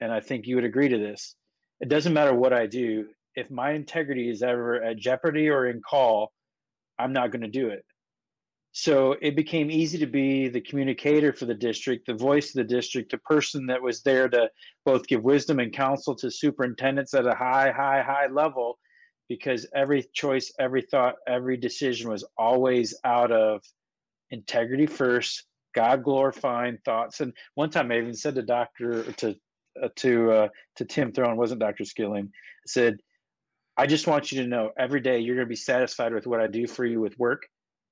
and I think you would agree to this, it doesn't matter what I do. If my integrity is ever at jeopardy or in call, I'm not going to do it. So it became easy to be the communicator for the district, the voice of the district, the person that was there to both give wisdom and counsel to superintendents at a high, high, high level, because every choice, every thought, every decision was always out of integrity first, God glorifying thoughts. And one time I even said to Doctor to uh, to uh, to Tim Throne, wasn't Doctor Skilling, I said, I just want you to know every day you're going to be satisfied with what I do for you with work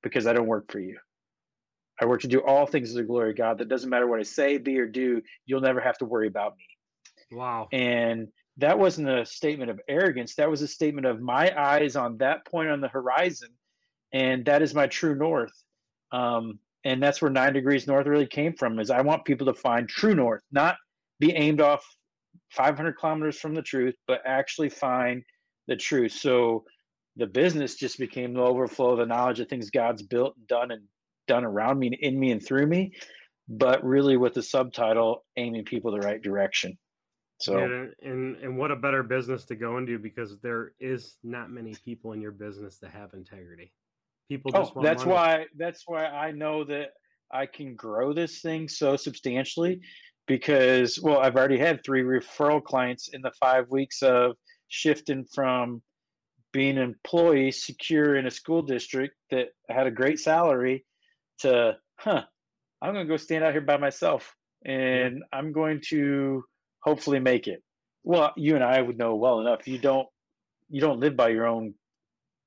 because I don't work for you. I work to do all things to the glory of God. That doesn't matter what I say, be, or do. You'll never have to worry about me. Wow. And that wasn't a statement of arrogance. That was a statement of my eyes on that point on the horizon. And that is my true north. Um, and that's where nine degrees north really came from is I want people to find true north, not be aimed off 500 kilometers from the truth, but actually find the truth. So the business just became the overflow of the knowledge of things God's built and done and done around me and in me and through me, but really with the subtitle aiming people the right direction. So and, and and what a better business to go into because there is not many people in your business that have integrity. People just oh, that's money. why that's why I know that I can grow this thing so substantially because well I've already had three referral clients in the 5 weeks of shifting from being an employee secure in a school district that had a great salary to huh I'm going to go stand out here by myself and I'm going to hopefully make it. Well, you and I would know well enough you don't you don't live by your own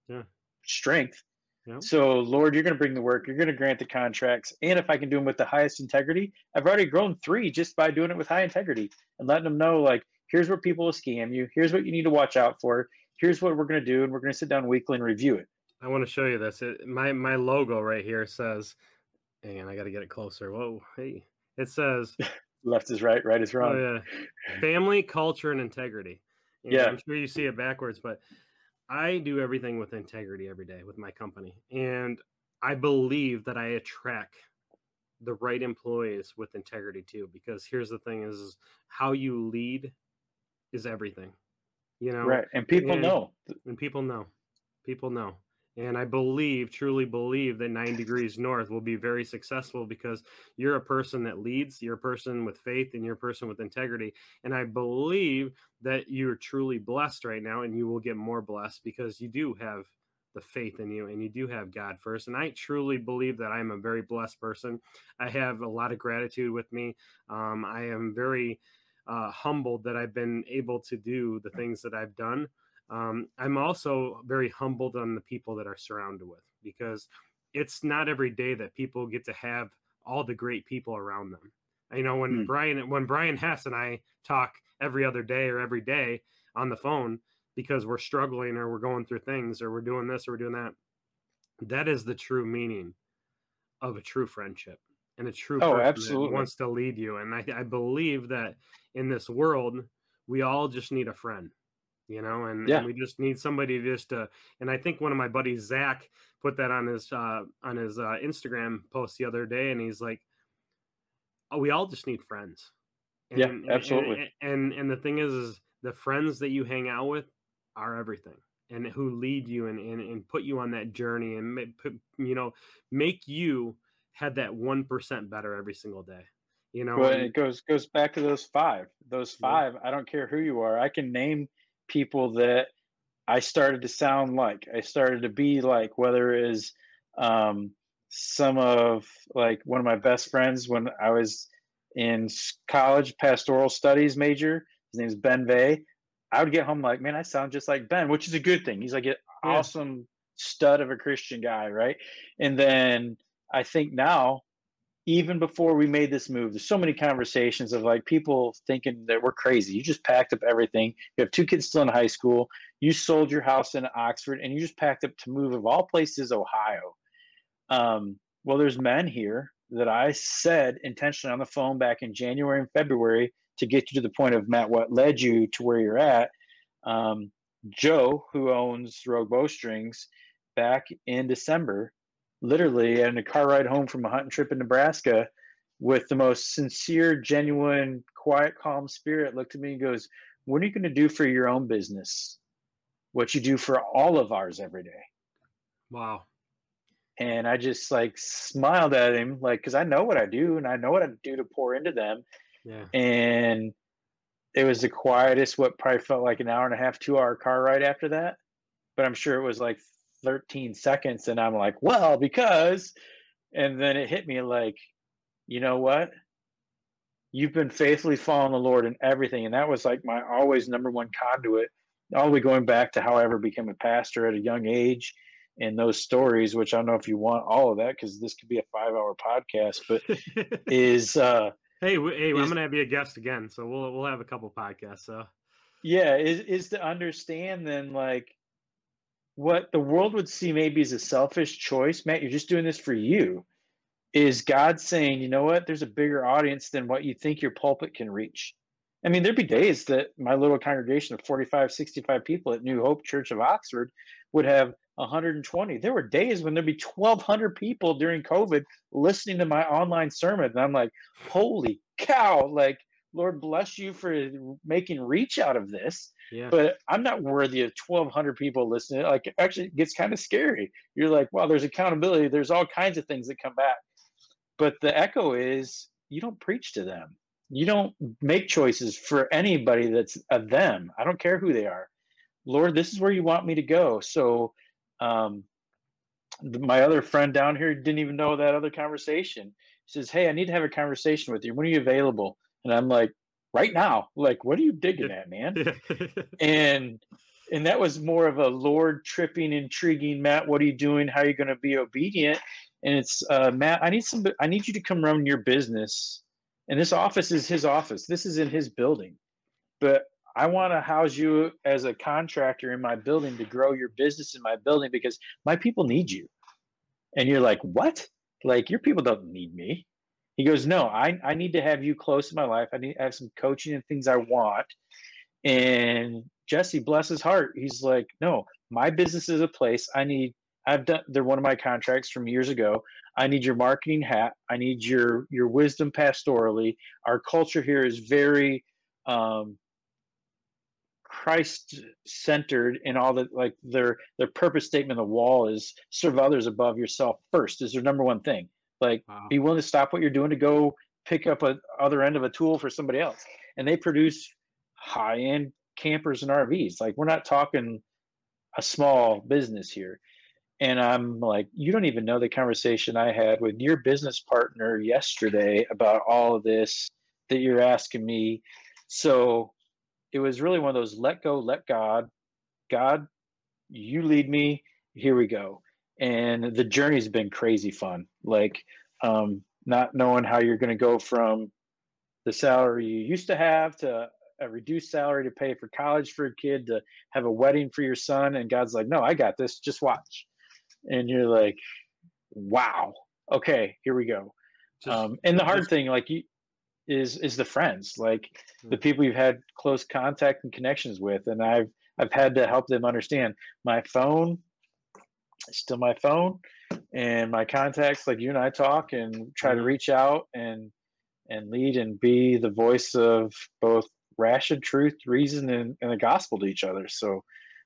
Yeah. strength. Yeah. So, Lord, you're going to bring the work. You're going to grant the contracts. And if I can do them with the highest integrity, I've already grown three just by doing it with high integrity and letting them know, like, here's where people will scam you. Here's what you need to watch out for. Here's what we're going to do. And we're going to sit down weekly and review it. I want to show you this. It, my my logo right here says, hang on, I got to get it closer. Whoa, hey, it says, Left is right, right is oh, wrong. oh yeah, family, culture, and integrity. And Yeah. I'm sure you see it backwards, but I do everything with integrity every day with my company, and I believe that I attract the right employees with integrity too. Because here's the thing: is how you lead is everything. You know, Right. And people and- know. and people know. People know. And i believe truly believe that nine degrees north will be very successful because you're a person that leads you're a person with faith and you're a person with integrity. And i believe that you're truly blessed right now and you will get more blessed because you do have the faith in you and you do have god first. And i truly believe that i'm a very blessed person. I have a lot of gratitude with me. Um, i am very uh, humbled that i've been able to do the things that i've done um, I'm also very humbled on the people that are surrounded with because it's not every day that people get to have all the great people around them. You know, when Hmm. Brian when Brian Hess and I talk every other day or every day on the phone because we're struggling or we're going through things or we're doing this or we're doing that. That is the true meaning of a true friendship and a true Oh, person that absolutely. wants to lead you. And I, I believe that in this world, we all just need a friend, you know, and, Yeah. and we just need somebody just to. And I think one of my buddies, Zach, put that on his uh, on his uh, Instagram post the other day, and he's like, "Oh, we all just need friends." And, Yeah, absolutely. And, and and the thing is, is the friends that you hang out with are everything and who lead you and, and, and put you on that journey and you know make you have that 1% better every single day you know and- it goes goes back to those five. Those Yeah. five. I don't care who you are. I can name people that I started to sound like. I started to be like. Whether it is um, some of like one of my best friends when I was in college, pastoral studies major. His name's Ben Vay. I would get home like, man, I sound just like Ben, which is a good thing. He's like an Yeah. awesome stud of a Christian guy, right? And then I think now even before we made this move, there's so many conversations of like people thinking that we're crazy. You just packed up everything. You have two kids still in high school. You sold your house in Oxford and you just packed up to move of all places, Ohio. Um, well, there's men here that I said intentionally on the phone back in January and February to get you to the point of Matt, what led you to where you're at. Um, Joe, who owns Rogue Bowstrings, back in December, literally and a car ride home from a hunting trip in Nebraska, with the most sincere, genuine, quiet, calm spirit, looked at me and goes, What are you going to do for your own business? What you do for all of ours every day. wow And I just like smiled at him, like, because I know what I do and I know what I do to pour into them. yeah And it was the quietest, what probably felt like an hour and a half, two hour car ride after that. But I'm sure it was like 13 seconds. And I'm like, well, because, and then it hit me like, you know what? You've been faithfully following the Lord in everything. And that was like my always number one conduit, all the way going back to how I ever became a pastor at a young age and those stories, which I don't know if you want all of that because this could be a five hour podcast, but is, uh, hey hey i'm gonna have you a guest again so we'll we'll have a couple podcasts so yeah is is to understand then like what the world would see maybe as a selfish choice matt you're just doing this for you is god saying you know what? There's a bigger audience than what you think your pulpit can reach. I mean there'd be days that my little congregation of 45 65 people at new hope church of oxford would have 120 there were days when there'd be 1200 people during covid listening to my online sermon and i'm like holy cow like lord bless you for making reach out of this yeah but I'm not worthy of 1,200 people listening. Like, actually, it gets kind of scary. You're like, wow, there's accountability. There's all kinds of things that come back. But the echo is you don't preach to them. You don't make choices for anybody that's a them. I don't care who they are. Lord, this is where you want me to go. So, um, my other friend down here didn't even know that other conversation. He says, Hey, I need to have a conversation with you. When are you available? And I'm like, Right now. Like, what are you digging at, man? and and that was more of a lord tripping intriguing matt what are you doing? How are you going to be obedient? And it's uh, matt i need some i need you to come run your business. And this office is his office. This is in his building. But i want to house you as a contractor in my building to grow your business in my building because my people need you. And you're like what? Like your people don't need me he goes no i, I need to have you close to my life i need to have some coaching and things i want and Jesse, bless his heart, he's like, no, my business is a place. I need. I've done. They're one of my contracts from years ago. I need your marketing hat. I need your your wisdom pastorally. Our culture here is very um, Christ centered in all that. Like their their purpose statement the wall is serve others above yourself first. Is their number one thing. Like wow. be willing to stop what you're doing to go pick up a other end of a tool for somebody else. And they produce high end campers and RVs. Like we're not talking a small business here. And I'm like, you don't even know the conversation I had with your business partner yesterday about all of this that you're asking me. So it was really one of those let go, let God, God, you lead me. Here we go. And the journey's been crazy fun. Like, um, not knowing how you're going to go from the salary you used to have to a reduced salary to pay for college for a kid to have a wedding for your son and god's like no i got this. Just watch. And you're like wow. Okay here we go. Just, um, and the hard just, thing like you is is the friends like the hmm. people you've had close contact and connections with. And i've i've had to help them understand my phone still my phone and my contacts like you and i talk and try to mm-hmm. reach out and and lead and be the voice of both ration truth reason and, and the gospel to each other so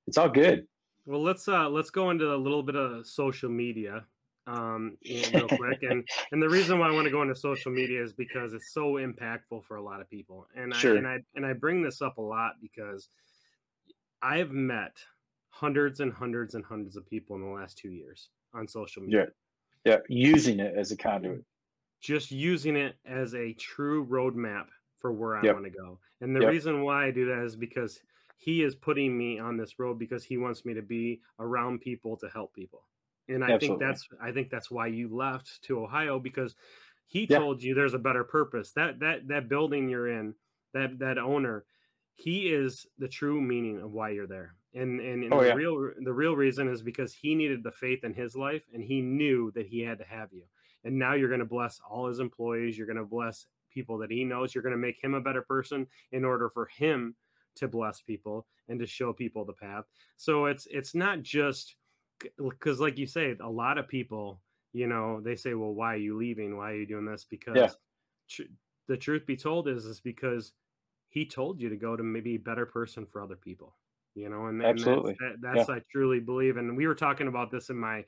it's all good well let's uh let's go into a little bit of social media um, real quick. and and the reason why I want to go into social media is because it's so impactful for a lot of people. And sure. I and I and I bring this up a lot because I've met hundreds and hundreds and hundreds of people in the last two years on social media. Yeah, yeah, using it as a conduit. Just using it as a true roadmap for where I yep. want to go. And the yep. reason why I do that is because he is putting me on this road because he wants me to be around people to help people and I Absolutely. think that's I think that's why you left to Ohio because he yeah. told you there's a better purpose. That that that building you're in, that that owner, he is the true meaning of why you're there. And and, and oh, the yeah. real the real reason is because he needed the faith in his life and he knew that he had to have you. And now you're going to bless all his employees, you're going to bless people that he knows, you're going to make him a better person in order for him to bless people and to show people the path. So it's it's not just because like you say a lot of people you know they say well why are you leaving why are you doing this because yeah. tr- the truth be told is is because he told you to go to maybe a better person for other people you know and, absolutely and that's, that, that's yeah. i truly believe and we were talking about this in my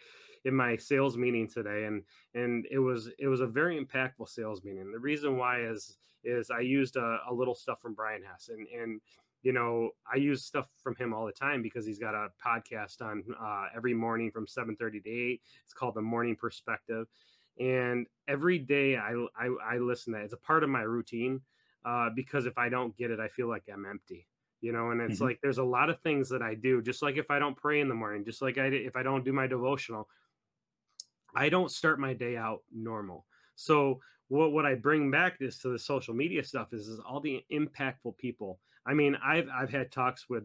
in my sales meeting today and and it was it was a very impactful sales meeting the reason why is is i used a, a little stuff from brian hess and and you know, I use stuff from him all the time because he's got a podcast on uh, every morning from 7:30 to 8. It's called The Morning Perspective, and every day I I, I listen to that. It's a part of my routine uh, because if I don't get it, I feel like I'm empty. You know, and it's mm-hmm. like there's a lot of things that I do. Just like if I don't pray in the morning, just like I if I don't do my devotional, I don't start my day out normal. So what what I bring back is to the social media stuff is, is all the impactful people I mean, I've I've had talks with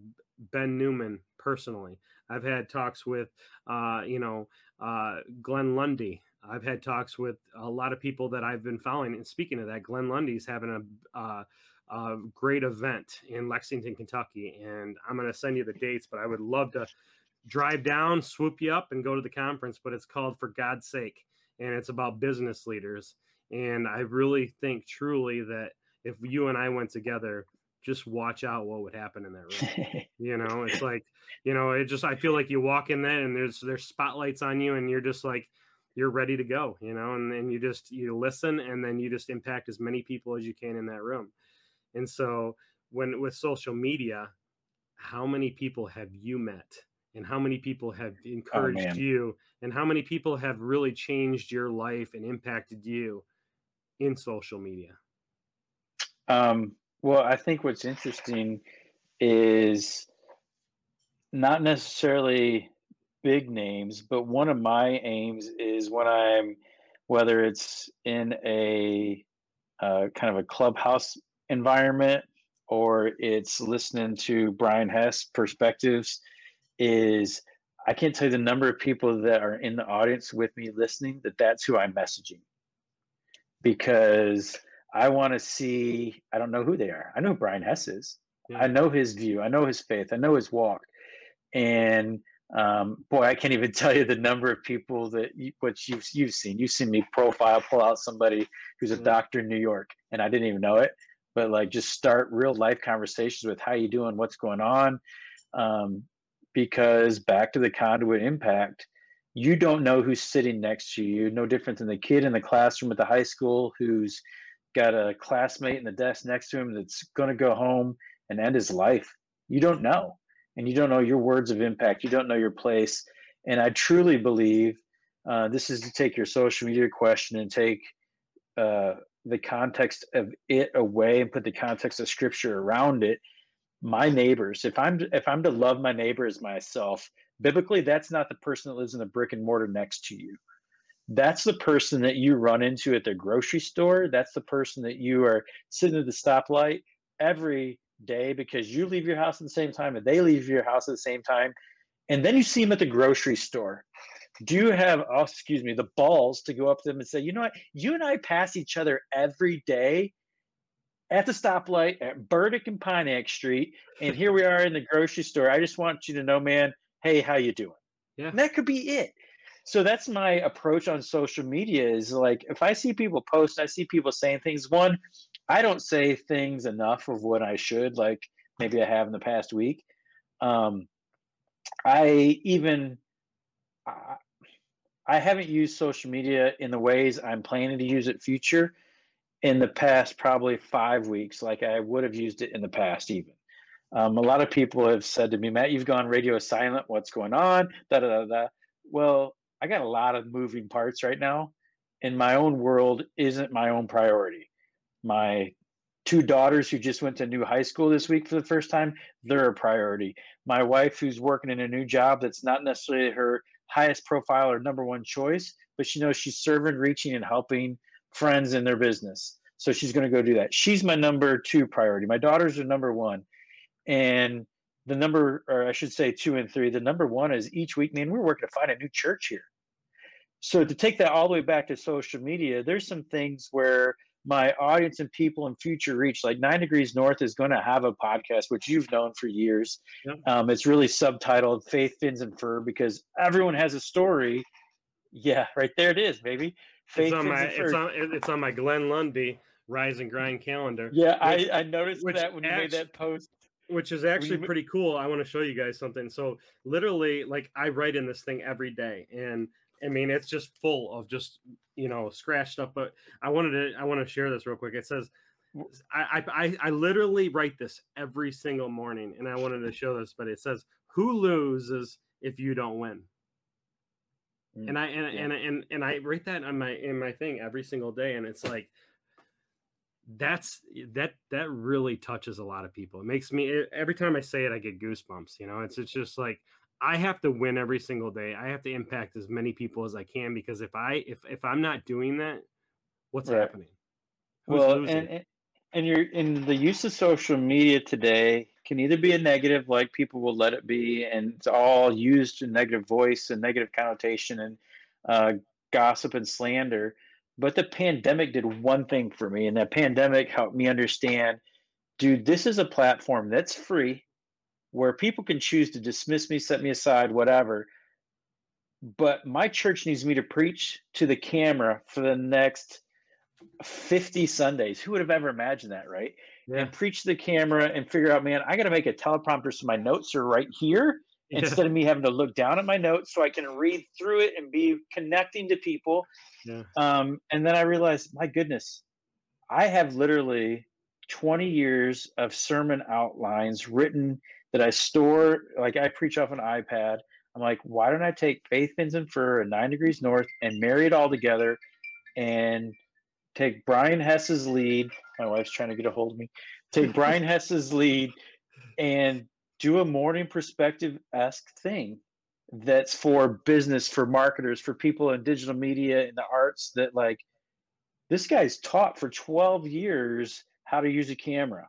Ben Newman personally. I've had talks with, uh, you know, uh, Glenn Lundy. I've had talks with a lot of people that I've been following. And speaking of that, Glenn Lundy's having a, uh, a great event in Lexington, Kentucky, and I'm going to send you the dates. But I would love to drive down, swoop you up, and go to the conference. But it's called For God's Sake, and it's about business leaders. And I really think truly that if you and I went together, just watch out what would happen in that room. you know, it's like, you know, it just I feel like you walk in there and there's there's spotlights on you and you're just like you're ready to go, you know, and then you just you listen and then you just impact as many people as you can in that room. And so when with social media, how many people have you met? And how many people have oh, encouraged oh, you? And how many people have really changed your life and impacted you in social media? Um, well, I think what's interesting is not necessarily big names, but one of my aims is when I'm, whether it's in a uh, kind of a clubhouse environment or it's listening to Brian Hess perspectives, is I can't tell you the number of people that are in the audience with me listening that that's who I'm messaging because I want to see. I don't know who they are. I know Brian Hess is. Yeah. I know his view. I know his faith. I know his walk. And um, boy, I can't even tell you the number of people that you, what you've you've seen. You've seen me profile, pull out somebody who's a doctor in New York, and I didn't even know it. But like, just start real life conversations with how you doing, what's going on, um, because back to the conduit impact, you don't know who's sitting next to you. No different than the kid in the classroom at the high school who's got a classmate in the desk next to him that's going to go home and end his life. You don't know. And you don't know your words of impact. You don't know your place. And I truly believe uh, this is to take your social media question and take uh, the context of it away and put the context of scripture around it. My neighbors, if I'm if I'm to love my neighbor as myself, biblically, that's not the person that lives in the brick and mortar next to you. that's the person that you run into at the grocery store. That's the person that you are sitting at the stoplight every day because you leave your house at the same time and they leave your house at the same time. And then you see them at the grocery store. Do you have, oh, excuse me, the balls to go up to them and say, you know what? You and I pass each other every day at the stoplight at Burdick and Pontiac Street. And here we are in the grocery store. I just want you to know, man, hey, how you doing? Yeah. And that could be it so that's my approach on social media is like if i see people post i see people saying things one i don't say things enough of what i should like maybe i have in the past week um, i even I, I haven't used social media in the ways i'm planning to use it future in the past probably five weeks like i would have used it in the past even um, a lot of people have said to me matt you've gone radio silent what's going on da da da da well I got a lot of moving parts right now, and my own world isn't my own priority. My two daughters who just went to new high school this week for the first time, they're a priority. My wife who's working in a new job that's not necessarily her highest profile or number one choice, but she knows she's serving, reaching, and helping friends in their business. So she's going to go do that. She's my number two priority. My daughters are number one. And the number, or I should say two and three, the number one is each week, man, we're working to find a new church here. So to take that all the way back to social media, there's some things where my audience and people in future reach, like Nine Degrees North is going to have a podcast, which you've known for years. Yep. Um, it's really subtitled Faith, Fins, and Fur because everyone has a story. Yeah, right there it is, baby. Faith, it's on my it's on it's on my Glenn Lundy Rise and Grind calendar. Yeah, which, I, I noticed that when you made that post which is actually pretty cool. I want to show you guys something. So literally, like I write in this thing every day, and I mean it's just full of just you know scratch stuff. But I wanted to I want to share this real quick. It says. I, I I literally write this every single morning, and I wanted to show this, but it says, "Who loses if you don't win?" Mm, and I and, yeah. and and and I write that on my in my thing every single day, and it's like that's that that really touches a lot of people. It makes me every time I say it, I get goosebumps. You know, it's it's just like I have to win every single day. I have to impact as many people as I can because if I if if I'm not doing that, what's right. happening? Who's well, and and you're in the use of social media today can either be a negative, like people will let it be, and it's all used in negative voice and negative connotation and uh, gossip and slander but the pandemic did one thing for me, and that pandemic helped me understand dude, this is a platform that's free where people can choose to dismiss me, set me aside, whatever. But my church needs me to preach to the camera for the next 50 Sundays. Who would have ever imagined that, right? Yeah. And preach to the camera and figure out, man, I got to make a teleprompter so my notes are right here yeah. instead of me having to look down at my notes so I can read through it and be connecting to people yeah. Um, and then I realized, my goodness, I have literally 20 years of sermon outlines written that I store. Like I preach off an iPad. I'm like, why don't I take Faith Fins and Fur and Nine Degrees North and marry it all together and take Brian Hess's lead? My wife's trying to get a hold of me. Take Brian Hess's lead and do a morning perspective esque thing that's for business, for marketers, for people in digital media and the arts that like this guy's taught for 12 years how to use a camera.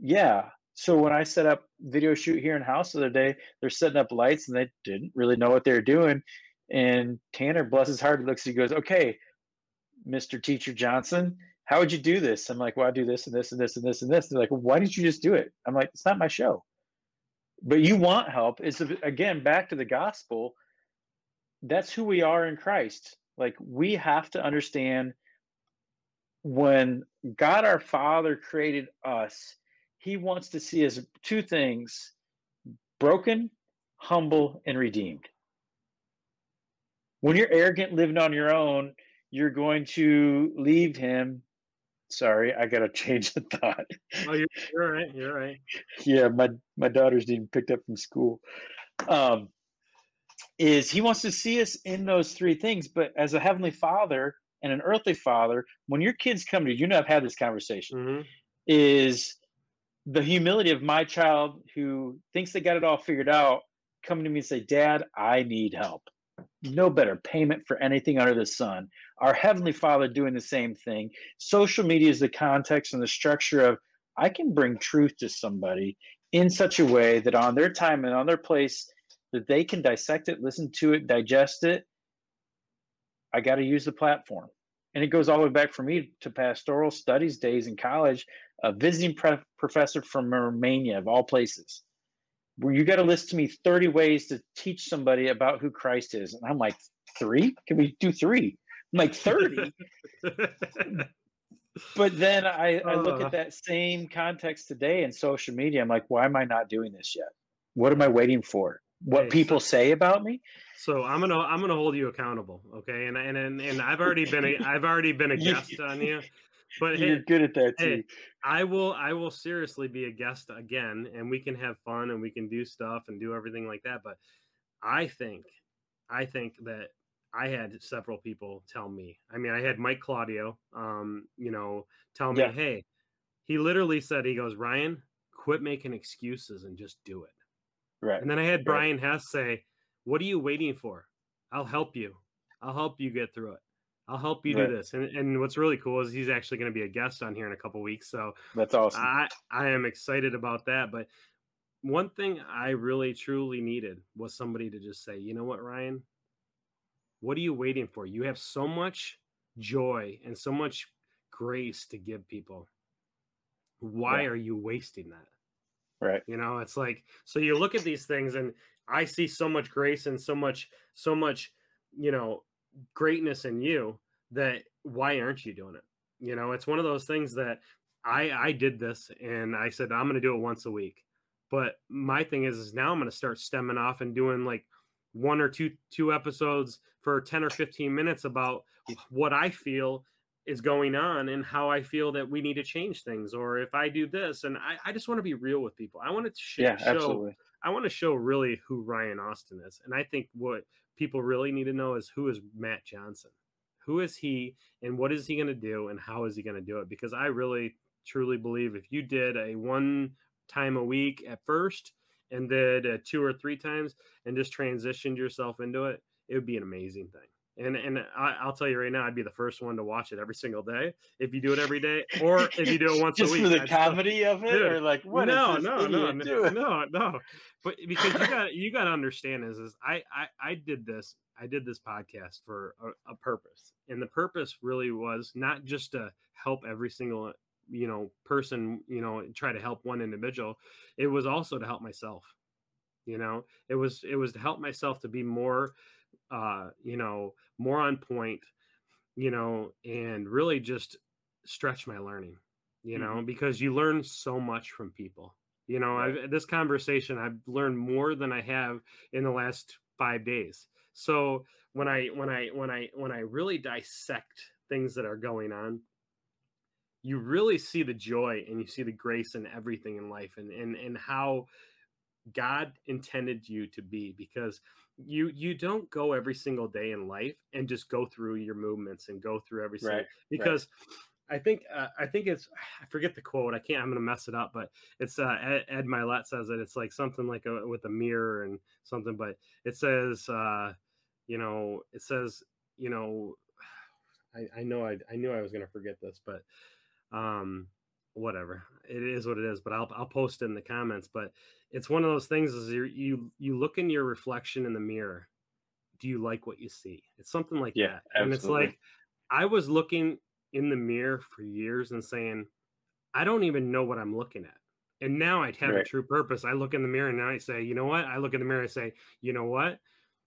Yeah. So when I set up video shoot here in house the other day, they're setting up lights and they didn't really know what they were doing. And Tanner, bless his heart, looks, he goes, Okay, Mr. Teacher Johnson, how would you do this? I'm like, Well, I do this and this and this and this and this. They're like, Why didn't you just do it? I'm like, It's not my show but you want help it's again back to the gospel that's who we are in christ like we have to understand when god our father created us he wants to see us two things broken humble and redeemed when you're arrogant living on your own you're going to leave him Sorry, I gotta change the thought. Oh, you're, you're right. You're right. yeah, my my daughter's getting picked up from school. Um, is he wants to see us in those three things, but as a heavenly father and an earthly father, when your kids come to you, you know I've had this conversation. Mm-hmm. Is the humility of my child who thinks they got it all figured out coming to me and say, "Dad, I need help." no better payment for anything under the sun. Our Heavenly Father doing the same thing. Social media is the context and the structure of I can bring truth to somebody in such a way that on their time and on their place that they can dissect it, listen to it, digest it. I got to use the platform. And it goes all the way back for me to pastoral studies days in college, a visiting pre- professor from Romania, of all places where you got to list to me 30 ways to teach somebody about who Christ is. And I'm like, three? Can we do three? I'm like, 30. but then I, I look at uh. that same context today in social media. I'm like, why am I not doing this yet? What am I waiting for? What people so, say about me? So I'm gonna I'm gonna hold you accountable, okay? And and and, and I've already been a, I've already been a guest on you. But you're hey, good at that too. Hey, I will I will seriously be a guest again and we can have fun and we can do stuff and do everything like that. But I think I think that I had several people tell me. I mean, I had Mike Claudio, um, you know, tell me, yeah. hey, he literally said, he goes, Ryan, quit making excuses and just do it. Right. And then I had Brian right. Hess say, What are you waiting for? I'll help you. I'll help you get through it. I'll help you right. do this. And, and what's really cool is he's actually going to be a guest on here in a couple weeks. So that's awesome. I, I am excited about that. But one thing I really truly needed was somebody to just say, you know what, Ryan, what are you waiting for? You have so much joy and so much grace to give people. Why yeah. are you wasting that? Right. You know, it's like, so you look at these things and I see so much grace and so much, so much, you know, greatness in you that why aren't you doing it? You know, it's one of those things that I I did this and I said I'm going to do it once a week. But my thing is is now I'm going to start stemming off and doing like one or two two episodes for 10 or 15 minutes about what I feel is going on and how I feel that we need to change things or if I do this and I, I just want to be real with people. I want to sh- yeah, show absolutely. I want to show really who Ryan Austin is. And I think what people really need to know is who is Matt Johnson? Who is he and what is he going to do and how is he going to do it? Because I really truly believe if you did a one time a week at first and did uh, two or three times and just transitioned yourself into it, it would be an amazing thing. And and I, will tell you right now, I'd be the first one to watch it every single day if you do it every day, or if you do it once Just a week. Just for the comedy still, of it, dude, or like what? No, no, no, no, no, no. But because you got you got to understand is is I, I I did this I did this podcast for a, a purpose, and the purpose really was not just to help every single you know person you know try to help one individual. It was also to help myself. You know, it was it was to help myself to be more uh, you know, more on point, you know, and really just stretch my learning, you know, mm-hmm. because you learn so much from people. You know. I've, this conversation, I've learned more than I have in the last five days. So when I when I when I when I really dissect things that are going on, you really see the joy and you see the grace in everything in life and and and how God intended you to be because you you don't go every single day in life and just go through your movements and go through every single right, because right. I think uh, I think it's I forget the quote I can't I'm gonna mess it up but it's uh, Ed, Ed Mylett says it it's like something like a, with a mirror and something but it says uh, you know it says you know I, I know I, I knew I was gonna forget this but um whatever it is what it is but I'll I'll post it in the comments but it's one of those things is you you you look in your reflection in the mirror do you like what you see it's something like yeah, that absolutely. and it's like i was looking in the mirror for years and saying i don't even know what i'm looking at and now i have right. a true purpose i look in the mirror and now i say you know what i look in the mirror and say you know what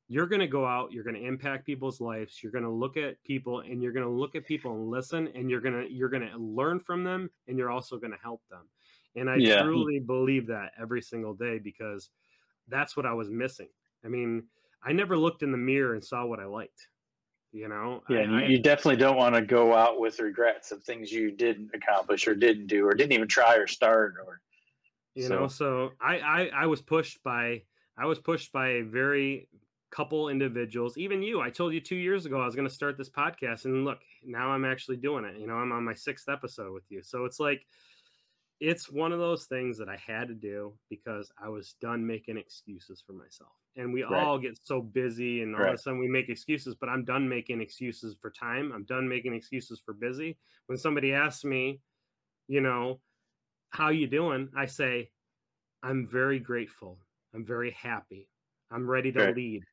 you're going to go out you're going to impact people's lives you're going to look at people and you're going to look at people and listen and you're going to you're going to learn from them and you're also going to help them and I yeah. Mm. truly believe that every single day because that's what I was missing. I mean, I never looked in the mirror and saw what I liked. You know, yeah, I, you, definitely don't want to go out with regrets of things you didn't accomplish or didn't do or didn't even try or start or you so. know. So I, I I was pushed by I was pushed by a very couple individuals, even you. I told you two years ago I was going to start this podcast, and look, now I'm actually doing it. You know, I'm on my sixth episode with you, so it's like it's one of those things that I had to do because I was done making excuses for myself. And we Right. all get so busy and all of a sudden we make excuses, but I'm done making excuses for time. I'm done making excuses for busy. When somebody asks me, you know, how you doing? I say, I'm very grateful. I'm very happy. I'm ready to Right. lead.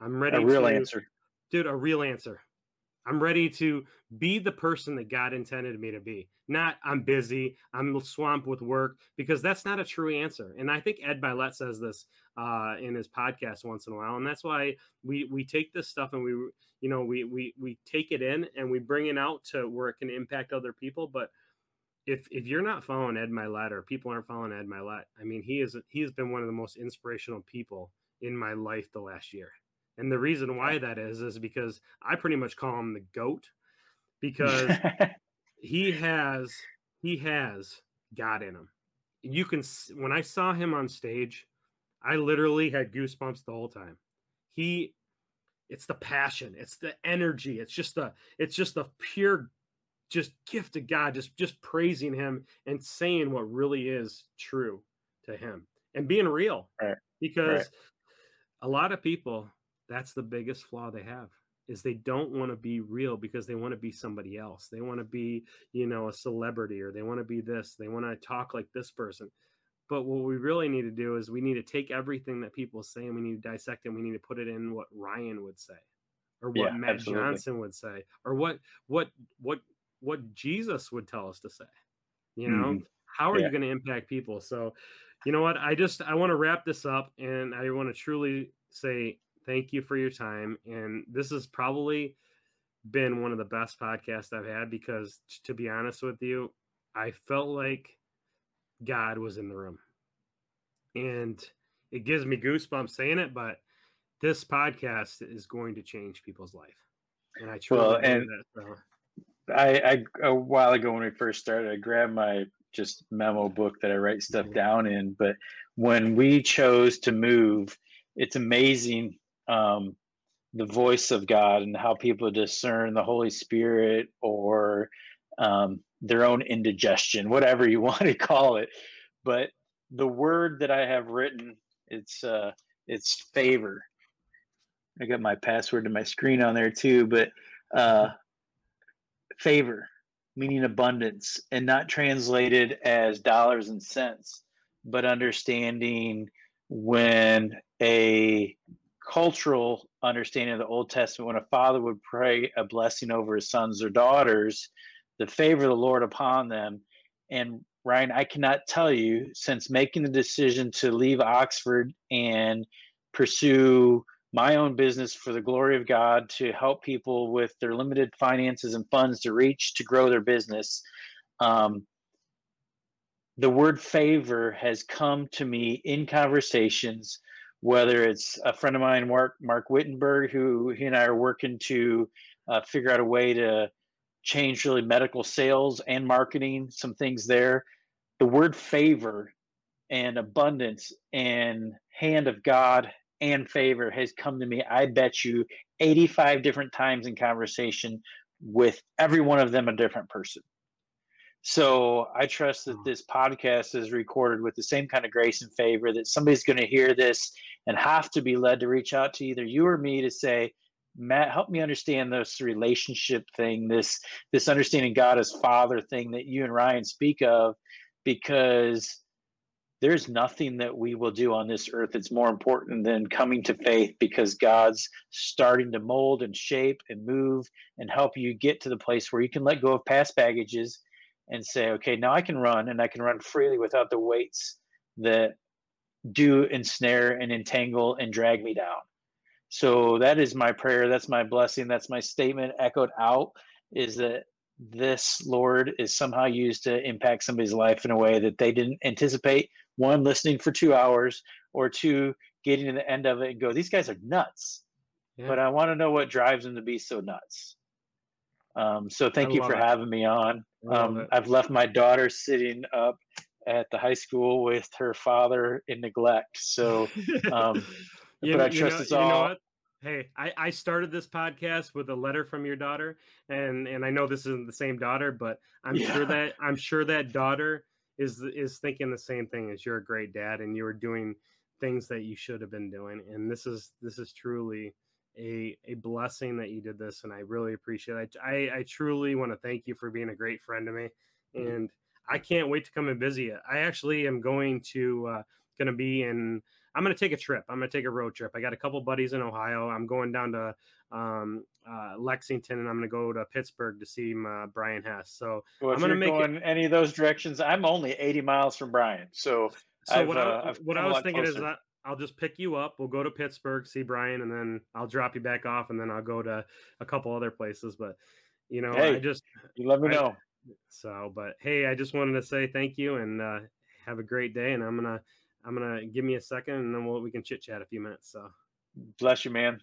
I'm ready A real to answer. dude, a real answer. I'm ready to be the person that God intended me to be. Not I'm busy, I'm swamped with work, because that's not a true answer. And I think Ed Mylett says this uh, in his podcast once in a while, and that's why we we take this stuff and we you know we we we take it in and we bring it out to where it can impact other people. But if if you're not following Ed Mylett or people aren't following Ed Mylett, I mean he is he has been one of the most inspirational people in my life the last year. And the reason why that is is because I pretty much call him the goat because he has he has God in him. You can when I saw him on stage, I literally had goosebumps the whole time. He it's the passion, it's the energy, it's just the it's just the pure just gift of God, just just praising him and saying what really is true to him and being real. Right. Because a lot of people, that's the biggest flaw they have is they don't want to be real because they want to be somebody else. They want to be, you know, a celebrity or they want to be this, they want to talk like this person. But what we really need to do is we need to take everything that people say and we need to dissect it and we need to put it in what Ryan would say or what Yeah, Matt absolutely. Johnson would say or what what what what Jesus would tell us to say. You know, Mhm. how are Yeah. you going to impact people? So, you know what? I just I want to wrap this up and I want to truly say thank you for your time. And this has probably been one of the best podcasts I've had because to be honest with you, I felt like God was in the room. And it gives me goosebumps saying it, but this podcast is going to change people's life. And I truly Well, and- that. So. I, I a while ago when we first started, I grabbed my just memo book that I write stuff Mhm. down in. But when we chose to move, it's amazing um, the voice of God and how people discern the Holy Spirit or um, their own indigestion, whatever you want to call it. But the word that I have written, it's uh, it's favor. I got my password to my screen on there too, but uh, favor, meaning abundance, and not translated as dollars and cents, but understanding when a cultural understanding of the Old Testament, when a father would pray a blessing over his sons or daughters, the favor of the Lord upon them. And Ryan, I cannot tell you since making the decision to leave Oxford and pursue my own business for the glory of God to help people with their limited finances and funds to reach to grow their business. Um, the word favor has come to me in conversations, whether it's a friend of mine, Mark Mark Wittenberg, who he and I are working to uh, figure out a way to change really medical sales and marketing, some things there. The word favor and abundance and hand of God and favor has come to me, I bet you, 85 different times in conversation with every one of them a different person. So I trust that mm. this podcast is recorded with the same kind of grace and favor that somebody's going to hear this and have to be led to reach out to either you or me to say, Matt, help me understand this relationship thing, this this understanding God as Father thing that you and Ryan speak of, because there's nothing that we will do on this earth that's more important than coming to faith because God's starting to mold and shape and move and help you get to the place where you can let go of past baggages and say, okay, now I can run and I can run freely without the weights that do ensnare and entangle and drag me down. So that is my prayer. That's my blessing. That's my statement echoed out is that this Lord is somehow used to impact somebody's life in a way that they didn't anticipate. One, listening for two hours, or two, getting to the end of it and go, these guys are nuts. Yeah. But I want to know what drives them to be so nuts. Um, so thank I you for it. having me on. Um, I've left my daughter sitting up at the high school with her father in neglect. So um, You but I trust know- it's you know all-? Hey, I, I started this podcast with a letter from your daughter, and and I know this isn't the same daughter, but I'm Yeah. sure that I'm sure that daughter is is thinking the same thing as you're a great dad and you were doing things that you should have been doing and this is this is truly a a blessing that you did this and i really appreciate it. I i, truly want to thank you for being a great friend to me Mm-hmm. and i can't wait to come and visit you i actually am going to uh going to be in i'm going to take a trip. I'm going to take a road trip. I got a couple buddies in ohio. I'm going down to um uh lexington and i'm going to go to pittsburgh to see my, brian hess. So Well, I'm gonna you're make it- going any of those directions, I'm only 80 miles from Brian, so So I've, what, uh, I, I've what I was thinking is that I'll just pick you up. We'll go to Pittsburgh, see Brian, and then I'll drop you back off, and then I'll go to a couple other places. But you know, I just you let me I- know. so. But hey, I just wanted to say thank you and uh, have a great day. And I'm gonna I'm gonna give me a second, and then we'll, we can chit chat a few minutes. So. Bless you, man.